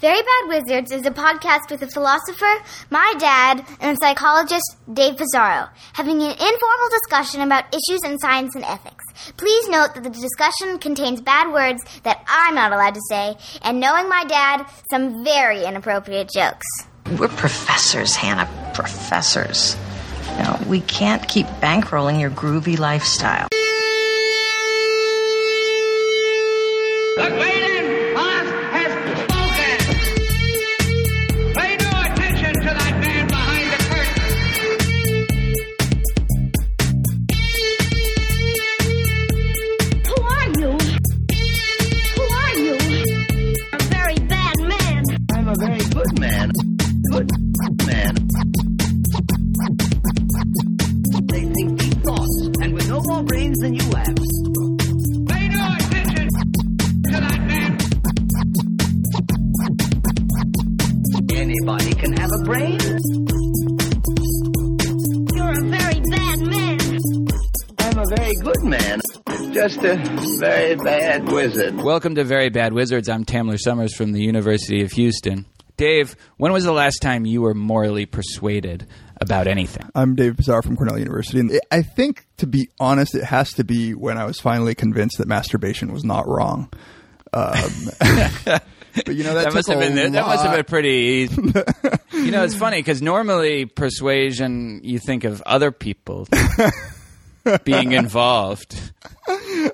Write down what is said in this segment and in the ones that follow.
Very Bad Wizards is a podcast with a philosopher, my dad, and a psychologist, Dave Pizarro, having an informal discussion about issues in science and ethics. Please note that the discussion contains bad words that I'm not allowed to say, and knowing my dad, some very inappropriate jokes. We're professors, Hannah. Professors. You know, we can't keep bankrolling your groovy lifestyle. Anybody can have a brain. You're a very bad man. I'm a very good man. Just a very bad wizard. Welcome to Very Bad Wizards. I'm Tamler Sommers from the University of Houston. Dave, when was the last time you were morally persuaded about anything? I'm Dave Pizarro from Cornell University, and I think, to be honest, it has to be when I was finally convinced that masturbation was not wrong. Um, but you know that, That must have been a that must have been pretty. you know, it's funny because normally persuasion, you think of other people being involved.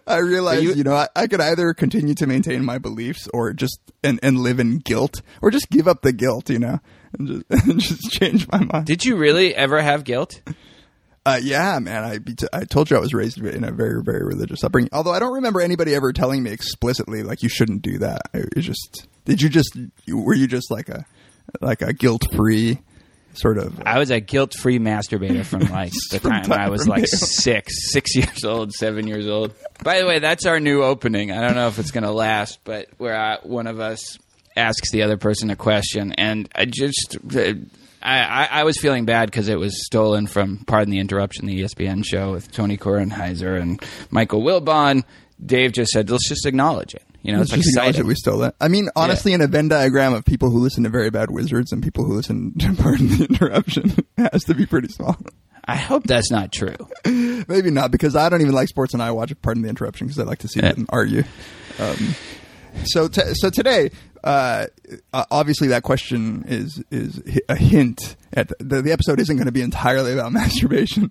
I realize, you- you, know, I, I could either continue to maintain my beliefs or just and, and live in guilt, or just give up the guilt, you know, and just, and just change my mind. Did you really ever have guilt? Uh, yeah, man. I I told you I was raised in a very very religious upbringing. Although I don't remember anybody ever telling me explicitly like you shouldn't do that. It just did you just were you just like a like a guilt free sort of I was a guilt-free masturbator from like the From time, when I was like day. six, six years old, seven years old. By the way, that's our new opening. I don't know if it's going to last, but where I, one of us asks the other person a question, and I just. uh, I, I, was feeling bad because it was stolen from Pardon the Interruption, the ESPN show with Tony Kornheiser and Michael Wilbon. Dave just said, let's just acknowledge it. You know, it's just acknowledge exciting. that we stole it. I mean, honestly, in a Venn diagram of people who listen to Very Bad Wizards and people who listen to Pardon the Interruption, it has to be pretty small. I hope that's not true. Maybe not because I don't even like sports and I watch Pardon the Interruption because I like to see Yeah. them argue. Um, so, t- so today, uh, obviously, that question is is a hint at the, the episode isn't going to be entirely about masturbation,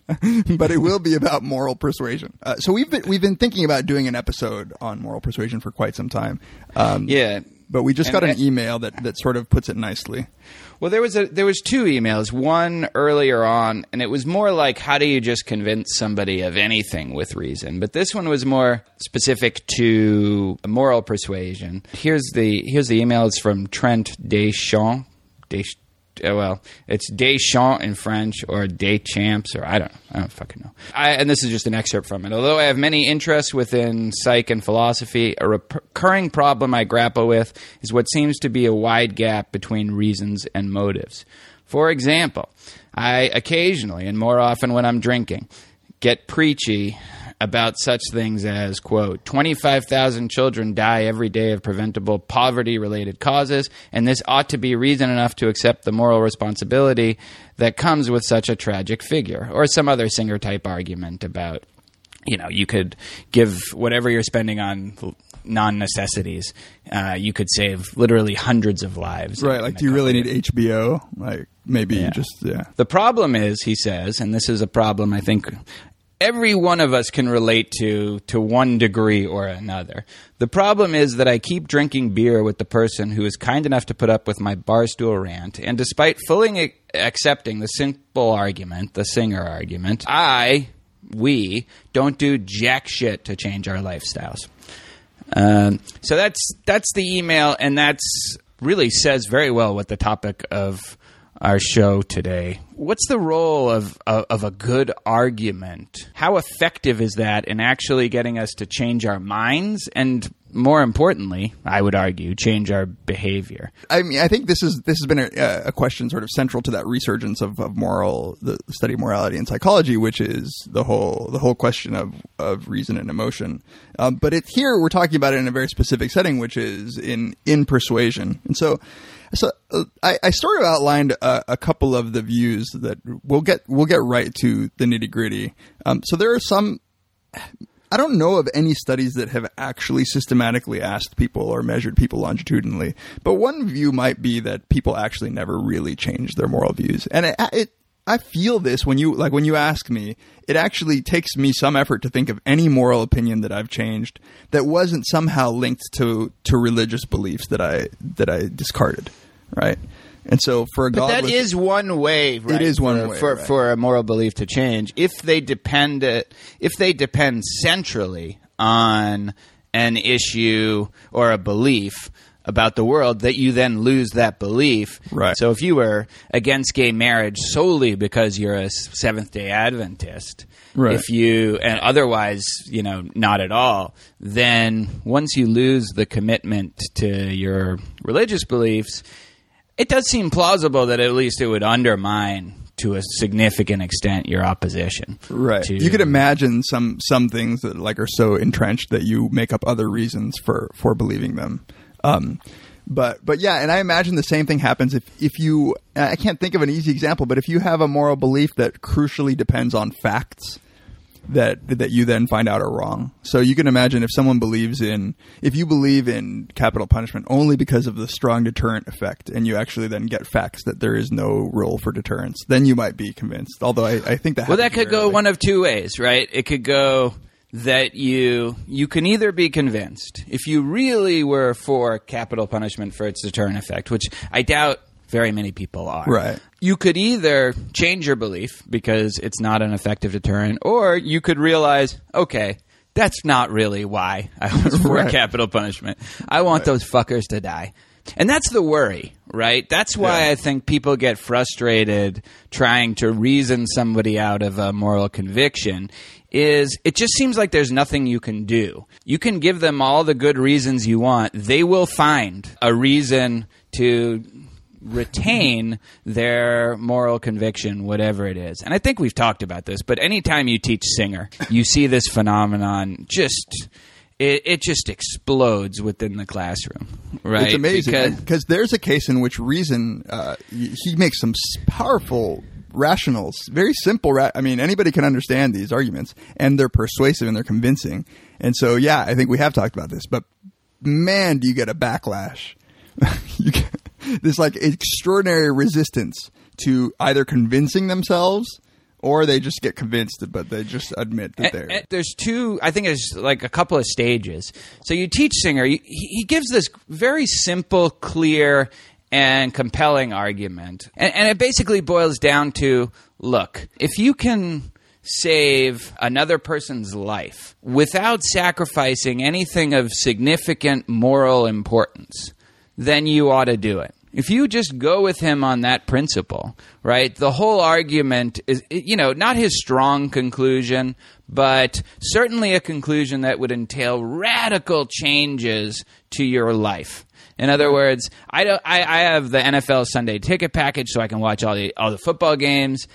but it will be about moral persuasion. Uh, so we've been we've been thinking about doing an episode on moral persuasion for quite some time. Um, Yeah. but we just And got an I- email that, that sort of puts it nicely. Well, there was a there was two emails. One earlier on, and it was more like how do you just convince somebody of anything with reason. But this one was more specific to moral persuasion. Here's the here's the email. It's from Trent Deschamps. Desch- uh, Uh, well, it's Deschamps in French or Deschamps or I don't know. I don't fucking know. I, and this is just an excerpt from it. Although I have many interests within psych and philosophy, a recurring problem I grapple with is what seems to be a wide gap between reasons and motives. For example, I occasionally, and more often when I'm drinking, get preachy about such things as quote 25,000 children die every day of preventable poverty related causes and this ought to be reason enough to accept the moral responsibility that comes with such a tragic figure or some other singer type argument about you know you could give whatever you're spending on non necessities uh, you could save literally hundreds of lives Right. Like, do you really need HBO? Like, maybe Yeah. just, yeah. the problem is, he says, and this is a problem I think every one of us can relate to to one degree or another. The problem is that I keep drinking beer with the person who is kind enough to put up with my barstool rant, and despite fully accepting the simple argument, the singer argument, I, we, don't do jack shit to change our lifestyles. Um, so that's that's the email, and that's really says very well what the topic of our show today. What's the role of, of of a good argument? How effective is that in actually getting us to change our minds? And more importantly, I would argue, change our behavior. I mean, I think this is this has been a, a question sort of central to that resurgence of, of moral, the study of morality and psychology, which is the whole the whole question of of reason and emotion. Um, but it, here we're talking about it in a very specific setting, which is in in persuasion. And so, so uh, I, I sort of outlined a, a couple of the views that we'll get we'll get right to the nitty gritty. Um, so there are some I don't know of any studies that have actually systematically asked people or measured people longitudinally, but one view might be that people actually never really change their moral views, and it, it I feel this when you like when you ask me. It actually takes me some effort to think of any moral opinion that I've changed that wasn't somehow linked to to religious beliefs that I that I discarded, right? And so for a But that is one way. Right, is one for, way, for, right. for a moral belief to change if they depend it, if they depend centrally on an issue or a belief about the world that you then lose that belief. Right. So if you were against gay marriage solely because you're a Seventh Day Adventist, Right. if you and otherwise you know not at all, then once you lose the commitment to your religious beliefs it does seem plausible that at least it would undermine to a significant extent your opposition. Right. to- You could imagine some some things that like are so entrenched that you make up other reasons for for believing them. Um, but but yeah, and I imagine the same thing happens if if you I can't think of an easy example, but if you have a moral belief that crucially depends on facts that that you then find out are wrong. So you can imagine if someone believes in if you believe in capital punishment only because of the strong deterrent effect, and you actually then get facts that there is no role for deterrence, then you might be convinced. Although I, I think that Well, that could go one of two ways, right? It could go that you you can either be convinced if you really were for capital punishment for its deterrent effect, which I doubt very many people are. Right. You could either change your belief because it's not an effective deterrent, or you could realize, okay, that's not really why I was for Right. capital punishment. I want those fuckers to die. And that's the worry, right? That's why Yeah. I think people get frustrated trying to reason somebody out of a moral conviction is it just seems like there's nothing you can do. You can give them all the good reasons you want. They will find a reason to retain their moral conviction, whatever it is. And I think we've talked about this, but anytime you teach Singer, you see this phenomenon just. It, it just explodes within the classroom, right? It's amazing Because- there's a case in which reason uh, he makes some powerful rationals, very simple. Ra- I mean, anybody can understand these arguments, and they're persuasive and they're convincing. And so, yeah, I think we have talked about this, but man, do you get a backlash? you get this like extraordinary resistance to either convincing themselves or they just get convinced, but they just admit that eh, they're. and there's two i think there's like a couple of stages so you teach singer he, he gives this very simple clear and compelling argument and, and it basically boils down to look if you can save another person's life without sacrificing anything of significant moral importance then you ought to do it. If you just go with him on that principle, right? The whole argument is, you know, not his strong conclusion, but certainly a conclusion that would entail radical changes to your life. In other words, I don't. I, I have the NFL Sunday ticket package, so I can watch all the all the football games.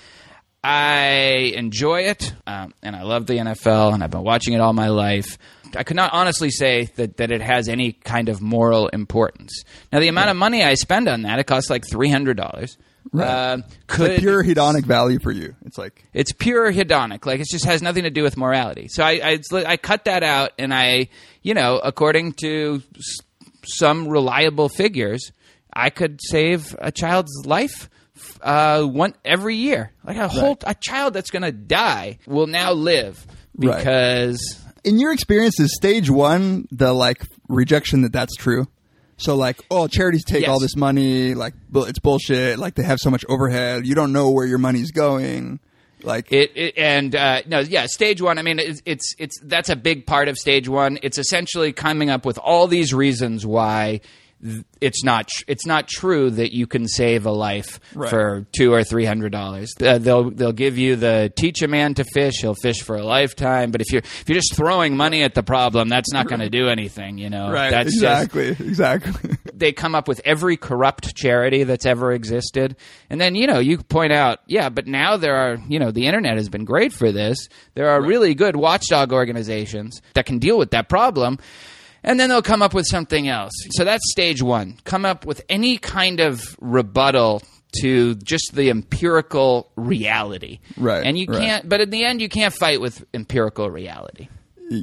I enjoy it, um, and I love the NFL, and I've been watching it all my life. I could not honestly say that, that it has any kind of moral importance. Now, the amount of money I spend on that, it costs like three hundred dollars. Uh, It's could like pure hedonic value for you. It's like it's pure hedonic. Like it just has nothing to do with morality. So I, I, I cut that out, and I, you know, according to s- some reliable figures, I could save a child's life uh, one every year. Like a whole a child that's going to die will now live Right. because in your experience is stage one the like rejection that that's true so like oh charities take Yes. all this money like it's bullshit like they have so much overhead you don't know where your money's going like It, it and uh, no, yeah, stage one. I mean, it's, it's it's that's a big part of stage one. It's essentially coming up with all these reasons why it's not it's not true that you can save a life Right. for two or three hundred dollars. Uh, they'll they'll give you the teach a man to fish. He'll fish for a lifetime. But if you're if you're just throwing money at the problem, that's not going to do anything. You know, Right. That's just- exactly. exactly. they come up with every corrupt charity that's ever existed. And then, you know, you point out, yeah, but now there are, you know, the internet has been great for this. There are really good watchdog organizations that can deal with that problem. And then they'll come up with something else. So that's stage one. Come up with any kind of rebuttal to just the empirical reality. Right, And you can't, but in the end, you can't fight with empirical reality.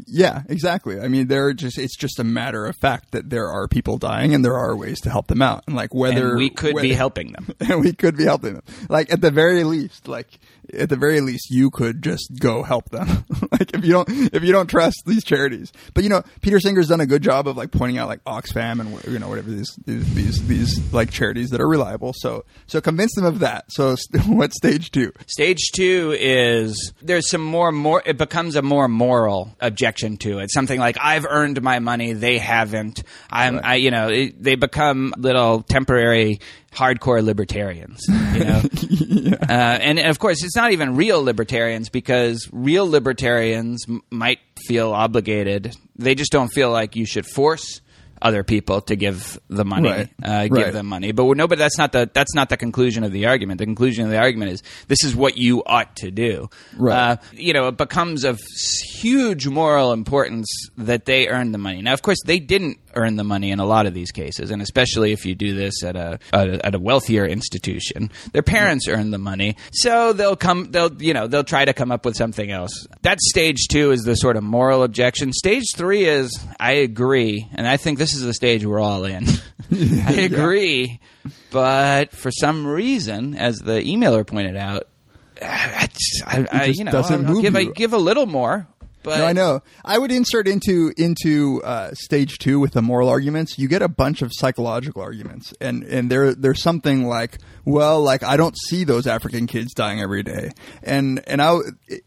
Yeah, exactly. I mean, there are just it's just a matter of fact that there are people dying and there are ways to help them out. And like whether And we could be helping them. and we could be helping them. Like at the very least, like at the very least, you could just go help them. like if you don't, if you don't trust these charities. But you know, Peter Singer's done a good job of like pointing out like Oxfam and you know whatever these these these, these like charities that are reliable. So so convince them of that. So what stage two? Stage two is there's some more more. It becomes a more moral objection to it. Something like I've earned my money, they haven't. I'm, I, you know, it, they become little temporary hardcore libertarians. You know, uh, and, and of course it's not even real libertarians because real libertarians m- might feel obligated. They just don't feel like you should force other people to give the money, Right. uh, give Right. them money. But no, but that's not the that's not the conclusion of the argument. The conclusion of the argument is this is what you ought to do. Right. Uh, you know, it becomes of huge moral importance that they earn the money. Now, of course, they didn't earn the money in a lot of these cases, and especially if you do this at a, a at a wealthier institution, their parents earn the money, so they'll come. They'll you know they'll try to come up with something else. That's stage two is the sort of moral objection. Stage three is I agree, and I think this is the stage we're all in. I agree, but for some reason, as the emailer pointed out, I, I, I you know I'll move give, I give a little more. But No, I know. I would insert into into uh, stage two with the moral arguments. You get a bunch of psychological arguments, and and there there's something like, well, like I don't see those African kids dying every day, and and I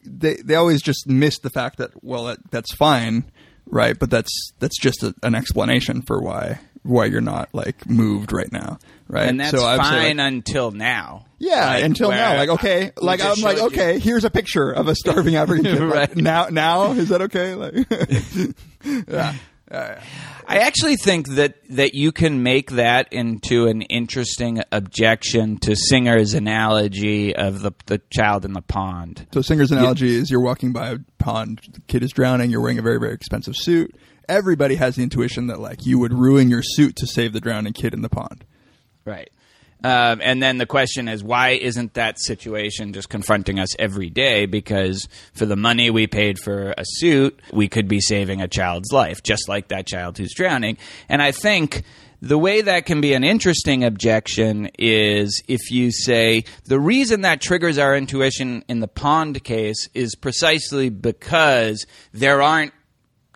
they they always just miss the fact that well that, that's fine, right? But that's that's just a, an explanation for why why you're not like moved right now, right? and that's So I would say, fine like, until now. yeah, Like, until now, like okay, like I'm like showed you- okay, here's a picture of a starving African kid. Like, Right. now, now is that okay? Like, yeah, I actually think that that you can make that into an interesting objection to Singer's analogy of the the child in the pond. So Singer's analogy is you're walking by a pond, the kid is drowning, you're wearing a very very expensive suit. Everybody has the intuition that like you would ruin your suit to save the drowning kid in the pond. Right. Um, and then the question is, why isn't that situation just confronting us every day? Because for the money we paid for a suit, we could be saving a child's life, just like that child who's drowning. And I think the way that can be an interesting objection is if you say the reason that triggers our intuition in the pond case is precisely because there aren't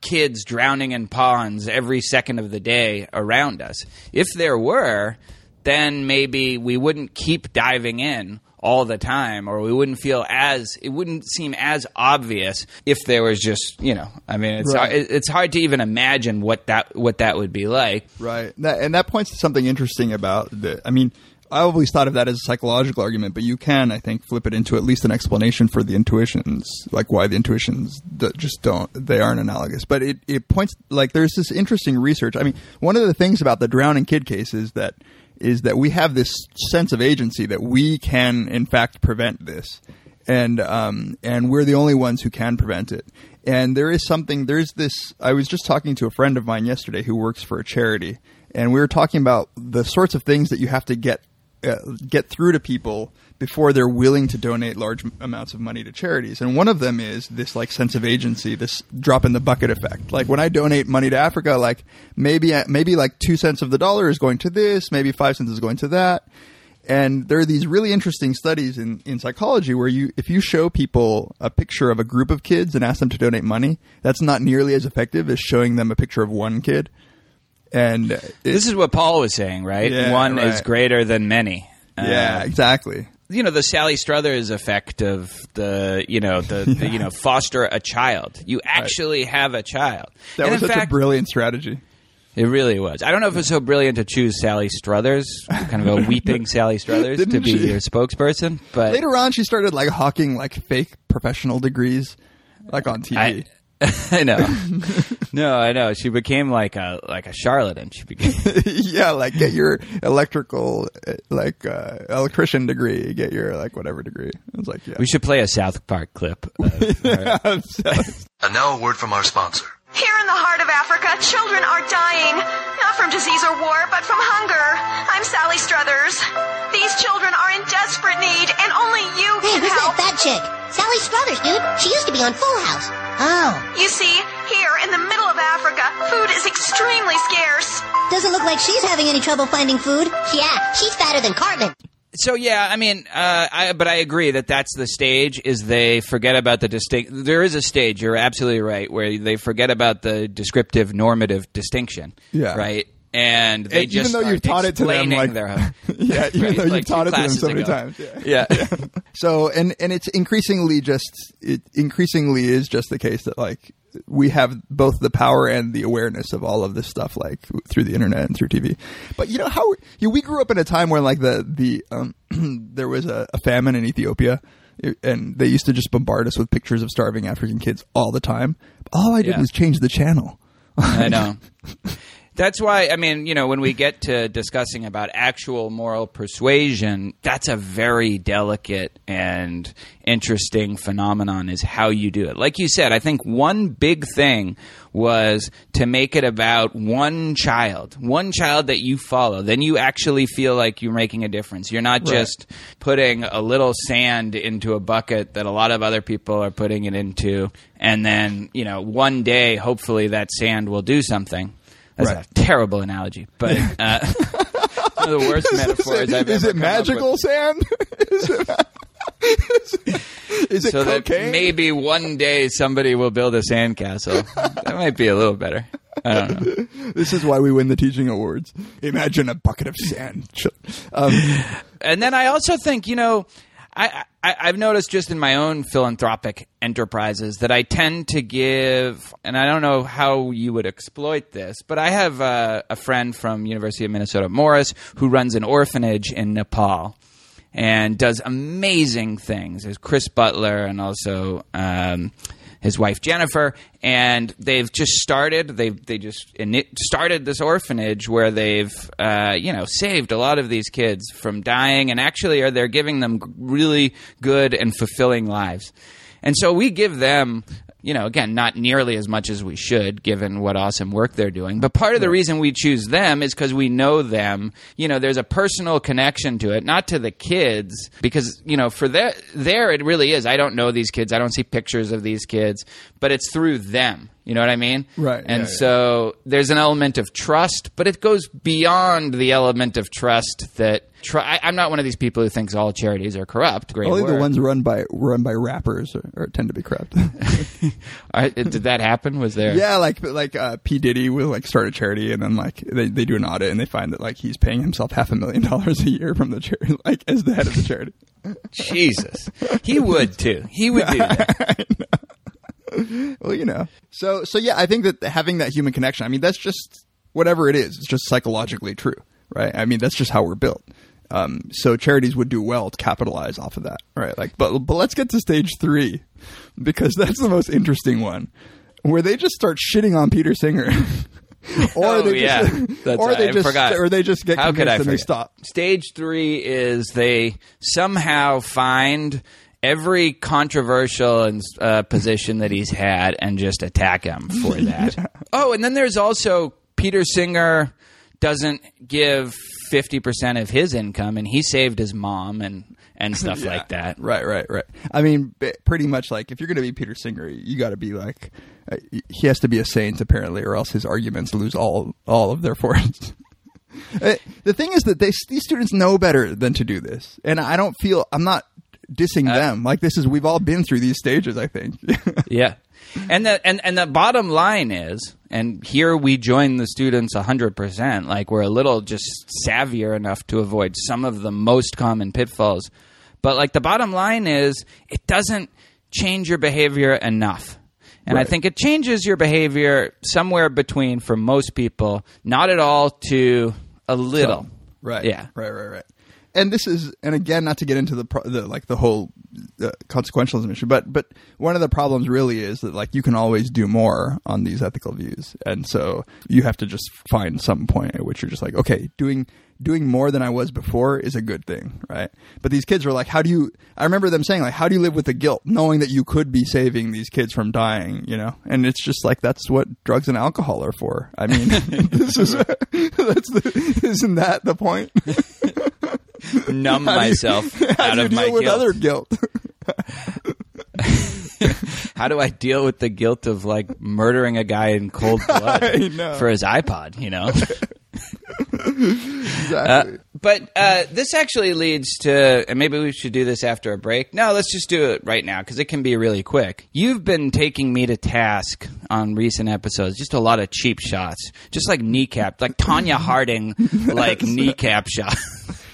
kids drowning in ponds every second of the day around us. If there were, then maybe we wouldn't keep diving in all the time or we wouldn't feel as it wouldn't seem as obvious if there was just you know i mean it's Right. hard, it's hard to even imagine what that what that would be like Right. That, and that points to something interesting about the. I mean, I always thought of that as a psychological argument, but you can, I think, flip it into at least an explanation for the intuitions, like why the intuitions that just don't, they aren't analogous. But it, it points, like, there's this interesting research. I mean, one of the things about the drowning kid case is that, is that we have this sense of agency that we can, in fact, prevent this and um, and we're the only ones who can prevent it. And there is something. There's this. I was just talking to a friend of mine yesterday who works for a charity, and we were talking about the sorts of things that you have to get uh, get through to people before they're willing to donate large amounts of money to charities. And one of them is this like sense of agency, this drop in the bucket effect. Like when I donate money to Africa, like maybe maybe like two cents of the dollar is going to this, maybe five cents is going to that. And there are these really interesting studies in, in psychology where you, if you show people a picture of a group of kids and ask them to donate money, that's not nearly as effective as showing them a picture of one kid. And it, this is what paul was saying right Yeah, one is greater than many yeah, Uh, exactly. you know the Sally Struthers effect of the you know the, the you know foster a child. You actually have a child. That And was such fact, a brilliant strategy. It really was. I don't know if it was so brilliant to choose Sally Struthers, kind of a weeping Sally Struthers, to be she? your spokesperson. But Later on, she started like hawking like fake professional degrees, like on TV. I, I know. no, I know. She became like a like a charlatan. She became. yeah, like get your electrical, like uh, electrician degree, get your like whatever degree. I was like, yeah. We should play a South Park clip. Of her. And now a word from our sponsor. Here in the heart of Africa, children are dying. Not from disease or war, but from hunger. I'm Sally Struthers. These children are in desperate need, and only you Hey, who's help. that fat chick? Sally Struthers, dude. She used to be on Full House. Oh. You see, here in the middle of Africa, food is extremely scarce. Doesn't look like she's having any trouble finding food. Yeah, she's fatter than Cartman. So yeah, I mean, uh, I, but I agree that that's the stage. Is they forget about the distinct. There is a stage. You're absolutely right where they forget about the descriptive normative distinction. Yeah. Right. And they And even though you've taught it to them, like their, yeah, even Right, though you've like taught it to them so many ago. times. Yeah. yeah. So and and it's increasingly just it increasingly is just the case that like we have both the power and the awareness of all of this stuff like through the internet and through TV. But you know how you know, we grew up in a time where like the the um, there was a, a famine in Ethiopia. And they used to just bombard us with pictures of starving African kids all the time. All I did Yeah. was change the channel. I know. That's why, I mean, you know, when we get to discussing about actual moral persuasion, that's a very delicate and interesting phenomenon is how you do it. Like you said, I think one big thing was to make it about one child, one child that you follow. Then you actually feel like you're making a difference. You're not just putting a little sand into a bucket that a lot of other people are putting it into. And then, you know, one day, hopefully that sand will do something. That's Right. a terrible analogy, but uh, one of the worst metaphors I've is ever it come up magical with. sand? is it, is it So that maybe one day somebody will build a sandcastle. that might be a little better. I don't know. This is why we win the teaching awards. Imagine a bucket of sand. Um, and then I also think, you know, I, I, I've noticed just in my own philanthropic enterprises that I tend to give, and I don't know how you would exploit this, but I have uh, a friend from University of Minnesota Morris who runs an orphanage in Nepal and does amazing things. There's Chris Butler and also um, his wife Jennifer, and they've just started. They they just started this orphanage where they've uh, you know saved a lot of these kids from dying, and actually are they're giving them really good and fulfilling lives. And so we give them. You know, again, not nearly as much as we should, given what awesome work they're doing. But part of the reason we choose them is because we know them. You know, there's a personal connection to it, not to the kids, because you know, for there, there it really is. I don't know these kids. I don't see pictures of these kids, but it's through them. You know what I mean? Right, And yeah, yeah. so there's an element of trust, but it goes beyond the element of trust that. Try, I, I'm not one of these people who thinks all charities are corrupt. Great only the ones run by run by rappers are tend to be corrupt. Did that happen? Was there? yeah, like like uh, P Diddy will like start a charity and then like they, they do an audit and they find that like he's paying himself half a million dollars a year from the charity, like as the head of the charity. Jesus, he would too. He would do that. well, you know. So so yeah, I think that having that human connection, I mean, that's just whatever it is. It's just psychologically true, right? I mean, that's just how we're built. Um, so charities would do well to capitalize off of that, right? Like, but but let's get to stage three because that's the most interesting one, where they just start shitting on Peter Singer. or oh they yeah, just, That's or they I just, forgot. or they just get How could convinced I and they stop. Stage three is they somehow find every controversial and, uh, position that he's had and just attack him for that. Oh, and then there's also Peter Singer doesn't give fifty percent of his income, and he saved his mom and and stuff Yeah. like that. Right, right, right. I mean, pretty much like if you're going to be Peter Singer, you got to be like uh, he has to be a saint apparently, or else his arguments lose all all of their force. Uh, the thing is that they these students know better than to do this, and I don't feel I'm not dissing uh, them. Like this is we've all been through these stages. I think. yeah. And the and, and the bottom line is, and here we join the students hundred percent. Like we're a little just savvier enough to avoid some of the most common pitfalls. But like the bottom line is, it doesn't change your behavior enough. And I think it changes your behavior somewhere between, for most people, not at all to a little. Some. Right. Yeah. Right. Right. Right. And this is, and again, not to get into the, the like the whole uh, consequentialism issue, but but one of the problems really is that like you can always do more on these ethical views, and so you have to just find some point at which you're just like, okay, doing doing more than I was before is a good thing, right? But these kids were like, how do you? I remember them saying like, how do you live with the guilt, knowing that you could be saving these kids from dying, you know? And it's just like that's what drugs and alcohol are for. I mean, this is that's the, isn't that the point? Numb you- myself how out do you of deal my with guilt. other guilt. How do I deal with the guilt of like murdering a guy in cold blood for his iPod? You know. exactly. But uh, this actually leads to, and maybe we should do this after a break. No, let's just do it right now because it can be really quick. You've been taking me to task on recent episodes, just a lot of cheap shots, just like kneecap, like Tonya Harding, like kneecap shot.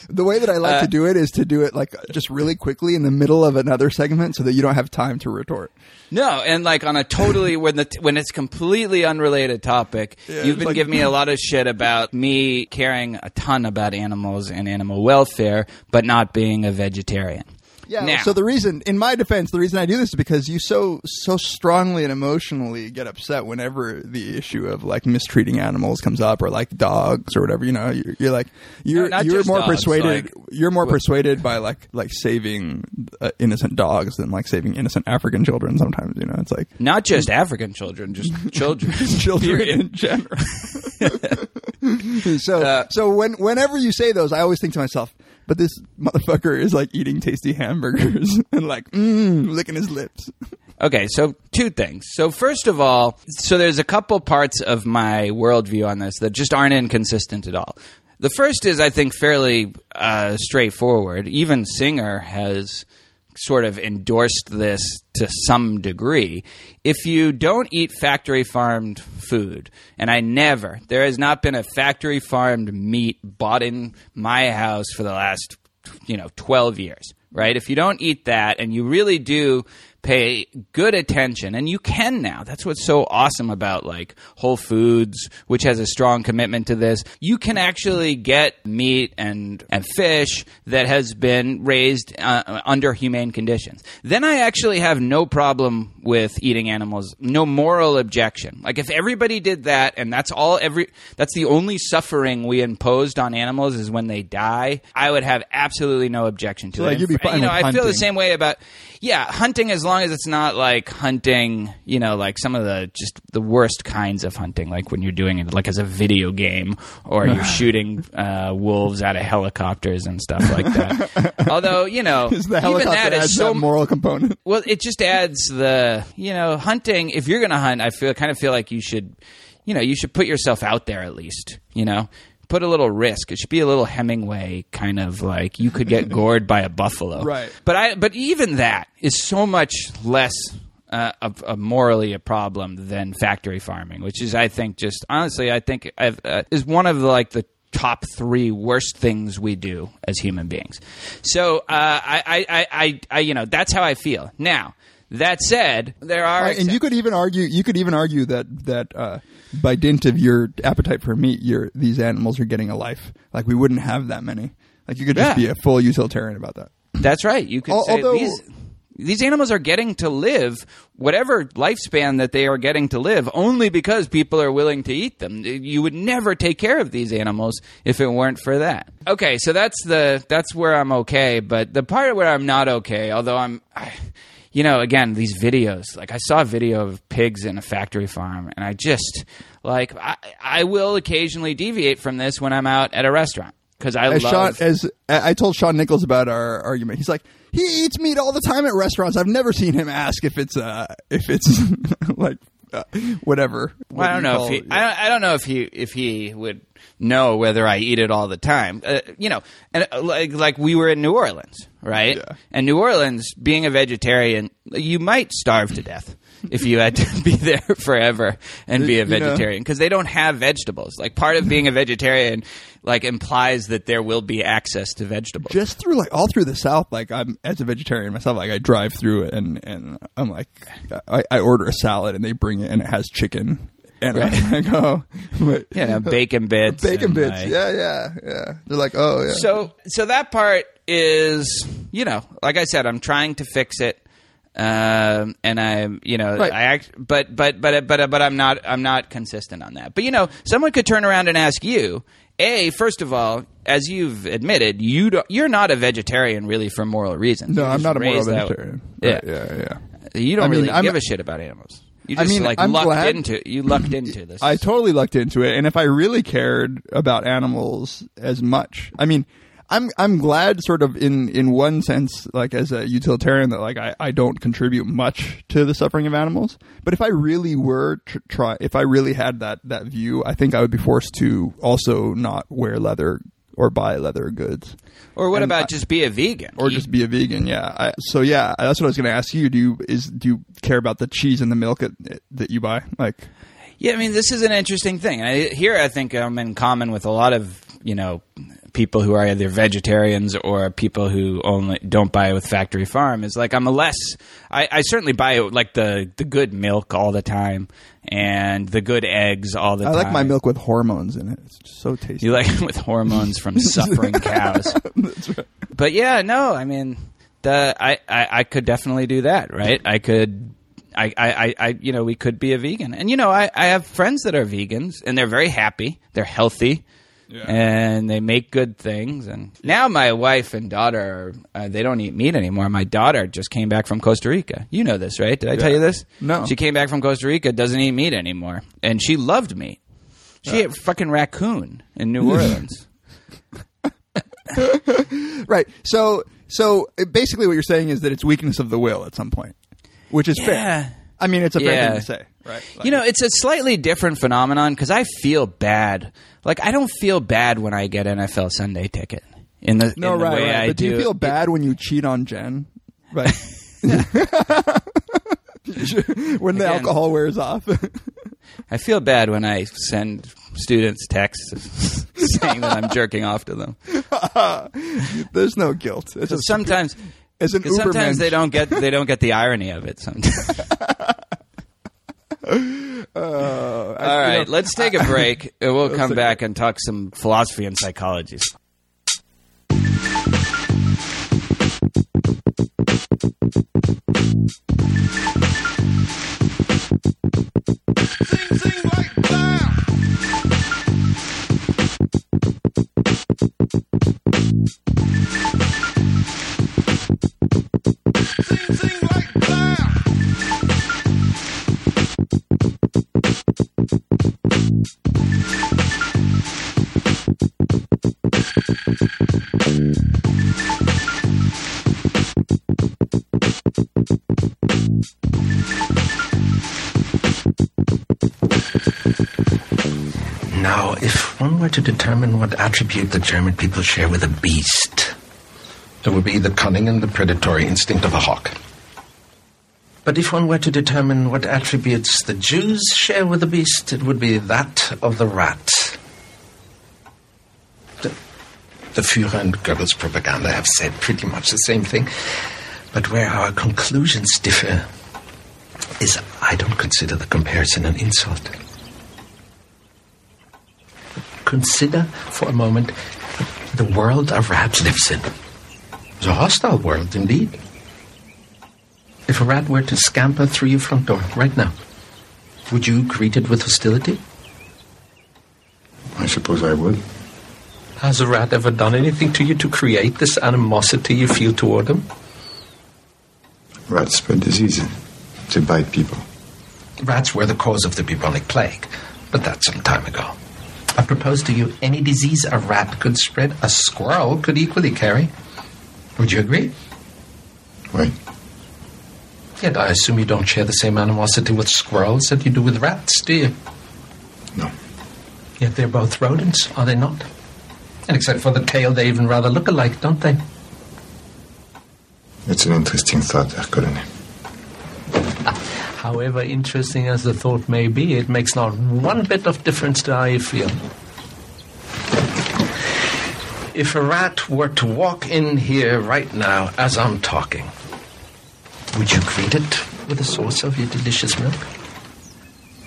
The way that I like uh, to do it is to do it like just really quickly in the middle of another segment, so that you don't have time to retort. No, and like on a totally when the when it's completely unrelated topic, Yeah, you've been like- giving me a lot of shit about me caring a ton about animals and animal welfare, but not being a vegetarian. Yeah. Now- So the reason, in my defense, the reason I do this is because you so so strongly and emotionally get upset whenever the issue of like mistreating animals comes up, or like dogs or whatever. You know, you're, you're like you're No, you're more dogs, persuaded. like- you're more persuaded by like like saving uh, innocent dogs than like saving innocent African children. Sometimes you know, it's like Not just African children, just children. children in general. so Uh, so when whenever you say those, I always think to myself, but this motherfucker is like eating tasty hamburgers and like mm, licking his lips. Okay, so two things. So first of all, so there's a couple parts of my worldview on this that just aren't inconsistent at all. The first is, I think, fairly uh, straightforward. Even Singer has sort of endorsed this to some degree. If you don't eat factory farmed food, and I never, there has not been a factory farmed meat bought in my house for the last, you know, 12 years, right? If you don't eat that and you really do pay good attention and you can now. That's what's so awesome about like whole foods which has a strong commitment to this. You can actually get meat and and fish that has been raised uh, under humane conditions. Then i actually have no problem with eating animals no moral objection. Like if everybody did that and that's all every that's the only suffering we imposed on animals is when they die i would have absolutely no objection to So, it. like, you'd be fine you know i feel the same way about yeah hunting as long as it's not like hunting you know like some of the just the worst kinds of hunting like when you're doing it like as a video game or you're shooting uh, wolves out of helicopters and stuff like that. Although you know even that is so that moral component? well, it just adds the you know hunting. If you're going to hunt, I feel kind of feel like you should, you know, you should put yourself out there at least. You know, put a little risk. It should be a little Hemingway kind of like you could get gored by a buffalo, Right. But I, but even that is so much less. Uh, of, of morally a problem than factory farming, which is, I think, just honestly, I think I've, uh, is one of the, like the top three worst things we do as human beings. So uh, I, I, I, I, you know, that's how I feel. Now that said, there are Right, and you could even argue you could even argue that that uh, by dint of your appetite for meat, your these animals are getting a life. Like we wouldn't have that many. Like you could just Yeah. be a full utilitarian about that. That's right. You could Al- say although- these these animals are getting to live whatever lifespan that they are getting to live only because people are willing to eat them. You would never take care of these animals if it weren't for that. Okay, so that's the that's where I'm okay, but the part where I'm not okay, although I'm I, you know, again, these videos, like I saw a video of pigs in a factory farm and I just like I, I will occasionally deviate from this when I'm out at a restaurant because I As love Shaun, as I told Shaun Nichols about our argument, he's like he eats meat all the time at restaurants. I've never seen him ask if it's uh if it's like uh, whatever. Well, I don't know call if he. it. I don't, I don't know if he if he would know whether I eat it all the time. Uh, you know, and uh, like like we were in New Orleans, right? Yeah. And New Orleans, being a vegetarian, you might starve to death. If you had to be there forever and be a vegetarian, because they don't have vegetables. Like part of being a vegetarian, like implies that there will be access to vegetables. just through like all through the South, like I'm as a vegetarian myself, like I drive through it and and I'm like, I, I order a salad and they bring it and it has chicken. And I'm like, oh, but- you know, bacon bits, bacon bits. like- yeah, yeah, yeah. They're like, oh, yeah. So so that part is you know like I said I'm trying to fix it um and I'm you know Right. I act but but but but but I'm not I'm not consistent on that but you know someone could turn around and ask you a first of all as you've admitted you don't, you're not a vegetarian really for moral reasons no, I'm not a moral vegetarian. yeah. Right, yeah, yeah. you don't I mean, really I'm- give a shit about animals you I just mean, like I'm lucked glad- into you lucked into this I totally lucked into it, and if I really cared about animals as much, I mean, I'm I'm glad, sort of in in one sense, like as a utilitarian, that like I, I don't contribute much to the suffering of animals. But if I really were to try, if I really had that that view, I think I would be forced to also not wear leather or buy leather goods. or what and about I- just be a vegan Or just be a vegan, yeah. I, so yeah, that's what I was going to ask you. Do you is do you care about the cheese and the milk that, that you buy? Like, Yeah, I mean, this is an interesting thing. I, here, I think I'm in common with a lot of you know people who are either vegetarians or people who only don't buy with factory farm. Is like I'm a less. I, I certainly buy like the the good milk all the time and the good eggs all the I time. I like my milk with hormones in it. It's just so tasty. You like it with hormones from suffering cows. But yeah, no, I mean, the I, I, I could definitely do that, right? I could. I, I- I, you know, we could be a vegan, and you know, I, I have friends that are vegans, and they're very happy. They're healthy, and they make good things. And now my wife and daughter, uh, they don't eat meat anymore. My daughter just came back from Costa Rica. You know this, right? Did I tell you this? No. She came back from Costa Rica, doesn't eat meat anymore, and she loved meat. She ate fucking raccoon in New Orleans. right. So, so basically, what you're saying is that it's weakness of the will at some point, which is Yeah. fair. I mean, it's a fair Yeah. thing to say, right? Like- you know, it's a slightly different phenomenon because I feel bad. Like I don't feel bad when I get NFL Sunday ticket in the no, in the right, way right. I But do you feel bad when you cheat on Jen? Right. when the Again. alcohol wears off. I feel bad when I send students texts saying that I'm jerking off to them. There's no guilt. It's Sometimes, as an 'cause sometimes they don't get they don't get the irony of it. Sometimes. Uh, All right, let's take a break. and We'll come back and talk some philosophy and psychology. Now, if one were to determine what attribute the German people share with a beast, it would be the cunning and the predatory instinct of a hawk. But if one were to determine what attributes the Jews share with the beast, it would be that of the rat. The, the Führer and Goebbels propaganda have said pretty much the same thing, but where our conclusions differ is I don't consider the comparison an insult. Consider for a moment the world a rat lives in. It's a hostile world indeed. If a rat were to scamper through your front door right now, would you greet it with hostility? I suppose I would. Has a rat ever done anything to you to create this animosity you feel toward him? Rats spread diseases. They bite people. Rats were the cause of the bubonic plague, but that's some time ago. I propose to you any disease a rat could spread, a squirrel could equally carry. Would you agree? Right. Yet I assume you don't share the same animosity with squirrels that you do with rats, do you? No. Yet they're both rodents, are they not? And except for the tail, they even rather look alike, don't they? It's an interesting thought, uh, Herr Colonel. However interesting as the thought may be, it makes not one bit of difference to how you feel. If a rat were to walk in here right now as I'm talking, would you greet it with a source of your delicious milk?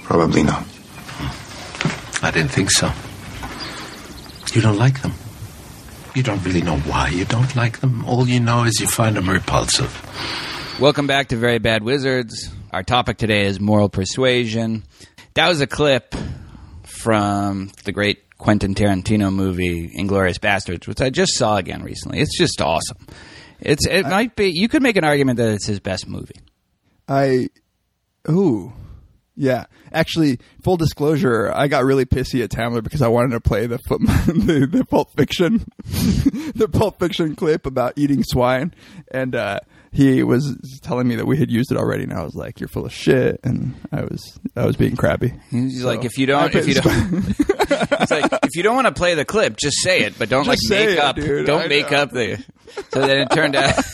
Probably not. I didn't think so. You don't like them. You don't really know why you don't like them. All you know is you find them repulsive. Welcome back to Very Bad Wizards. Our topic today is moral persuasion. That was a clip from the great Quentin Tarantino movie Inglourious Basterds, which I just saw again recently. It's just awesome. It's it might be you could make an argument that it's his best movie. I, ooh, yeah. Actually, full disclosure, I got really pissy at Tamler because I wanted to play the foot, the, the Pulp Fiction, the Pulp Fiction clip about eating swine, and uh, he was telling me that we had used it already, and I was like, "You're full of shit," and I was I was being crabby. He's So, like, if you don't, if you don't, it's like if you don't want to play the clip, just say it, but don't Just like make it, up, dude. don't I make know. up the. So then it turned out.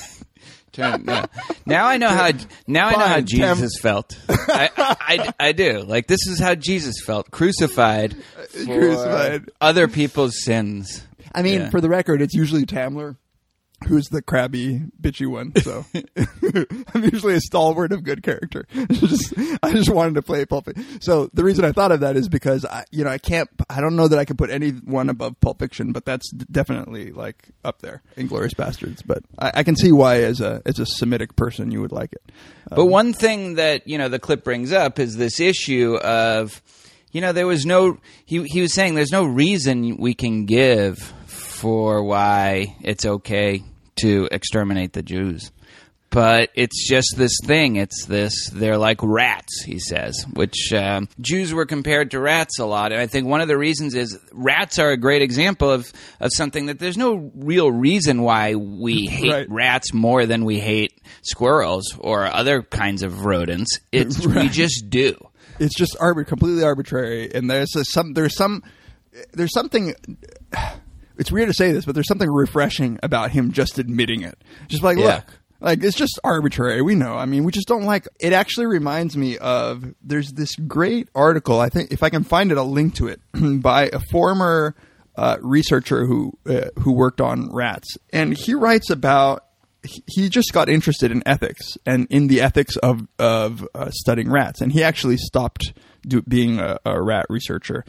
Turned, yeah. Now I know how. Now I know how Fine, Tam. Jesus felt. I, I, I do. Like this is how Jesus felt, crucified, uh, for Crucified. other people's sins. I mean, Yeah. for the record, it's usually Tamler who's the crabby, bitchy one. So I'm usually a stalwart of good character. just, I just wanted to play Pulp Fiction. So the reason I thought of that is because I, you know, I can't. I don't know that I can put anyone above Pulp Fiction, but that's definitely like up there, Inglourious Basterds. But I, I can see why, as a as a Semitic person, you would like it. But um, one thing that you know the clip brings up is this issue of, you know, there was no. He he was saying there's no reason we can give for why it's okay to exterminate the Jews. But it's just this thing. It's this. They're like rats, he says, which um, Jews were compared to rats a lot. And I think one of the reasons is rats are a great example of, of something that there's no real reason why we hate Right. rats more than we hate squirrels or other kinds of rodents. It's we just do. It's just arbit- completely arbitrary, and there's a, some there's some there's something. It's weird to say this, but there's something refreshing about him just admitting it. Just like, Yeah. look, like it's just arbitrary. We know. I mean, we just don't like. It actually reminds me of there's this great article. I think if I can find it, I'll link to it by a former uh, researcher who uh, who worked on rats, and he writes about he- just got interested in ethics and in the ethics of of uh, studying rats, and he actually stopped do, being a, a rat researcher.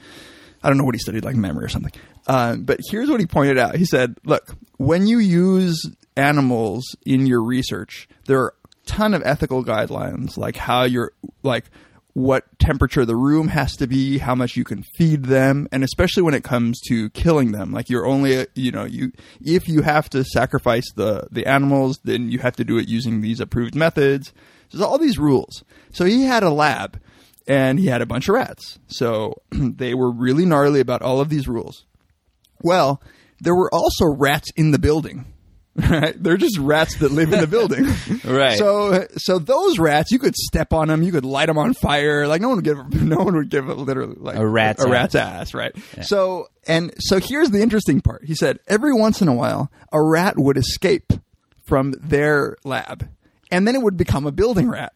I don't know what he studied, like memory or something. Uh, but here's what he pointed out. He said, "Look, when you use animals in your research, there are a ton of ethical guidelines, like how you're like." what temperature the room has to be, how much you can feed them, and especially when it comes to killing them. Like you're only, you know, you if you have to sacrifice the the animals, then you have to do it using these approved methods. There's all these rules. So he had a lab, and he had a bunch of rats. So they were really gnarly about all of these rules. Well, there were also rats in the building. Right? They're just rats that live in the building. Right. So, so those rats, you could step on them, you could light them on fire. Like no one would give, no one would give it literally like A rat's a ass. rat's ass, right? So, and so here's the interesting part. He said every once in a while, a rat would escape from their lab, and then it would become a building rat.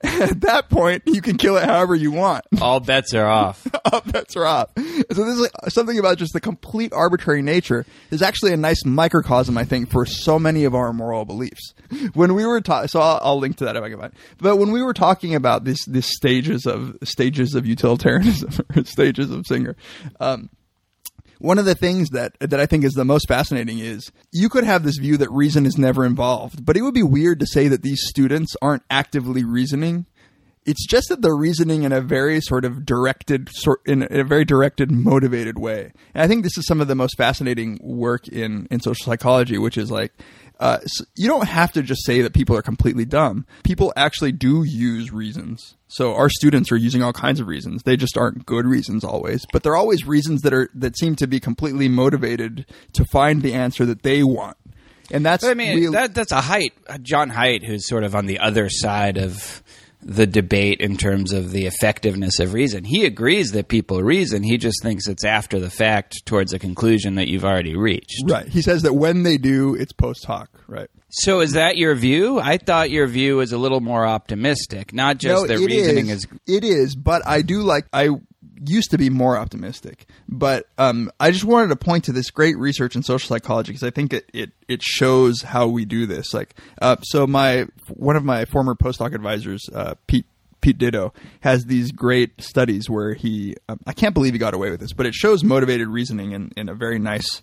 At that point, you can kill it however you want. All bets are off. All bets are off. So this is like something about just the complete arbitrary nature is actually a nice microcosm, I think, for so many of our moral beliefs. When we were taught, so I'll, I'll link to that if I can find. But when we were talking about this, this stages of stages of utilitarianism, or stages of Singer, um, one of the things that that I think is the most fascinating is you could have this view that reason is never involved, but it would be weird to say that these students aren't actively reasoning. It's just that they're reasoning in a very sort of directed, sort in a very directed, motivated way. And I think this is some of the most fascinating work in in social psychology, which is like uh, s you don't have to just say that people are completely dumb. People actually do use reasons. So our students are using all kinds of reasons. They just aren't good reasons always, but they're always reasons that are that seem to be completely motivated to find the answer that they want. And that's I mean, real- that that's a Haidt. John Haidt, who's sort of on the other side of the debate in terms of the effectiveness of reason. He agrees that people reason. He just thinks it's after the fact towards a conclusion that you've already reached. Right. He says that when they do, it's post hoc. Right. So is that your view? I thought your view was a little more optimistic, not just No, that reasoning is. is It is, but I do like. I used to be more optimistic, but um, I just wanted to point to this great research in social psychology because I think it, it it shows how we do this. Like, uh, so my one of my former postdoc advisors, uh, Pete. Pete Ditto has these great studies where he, um, I can't believe he got away with this, but it shows motivated reasoning in, in a very nice,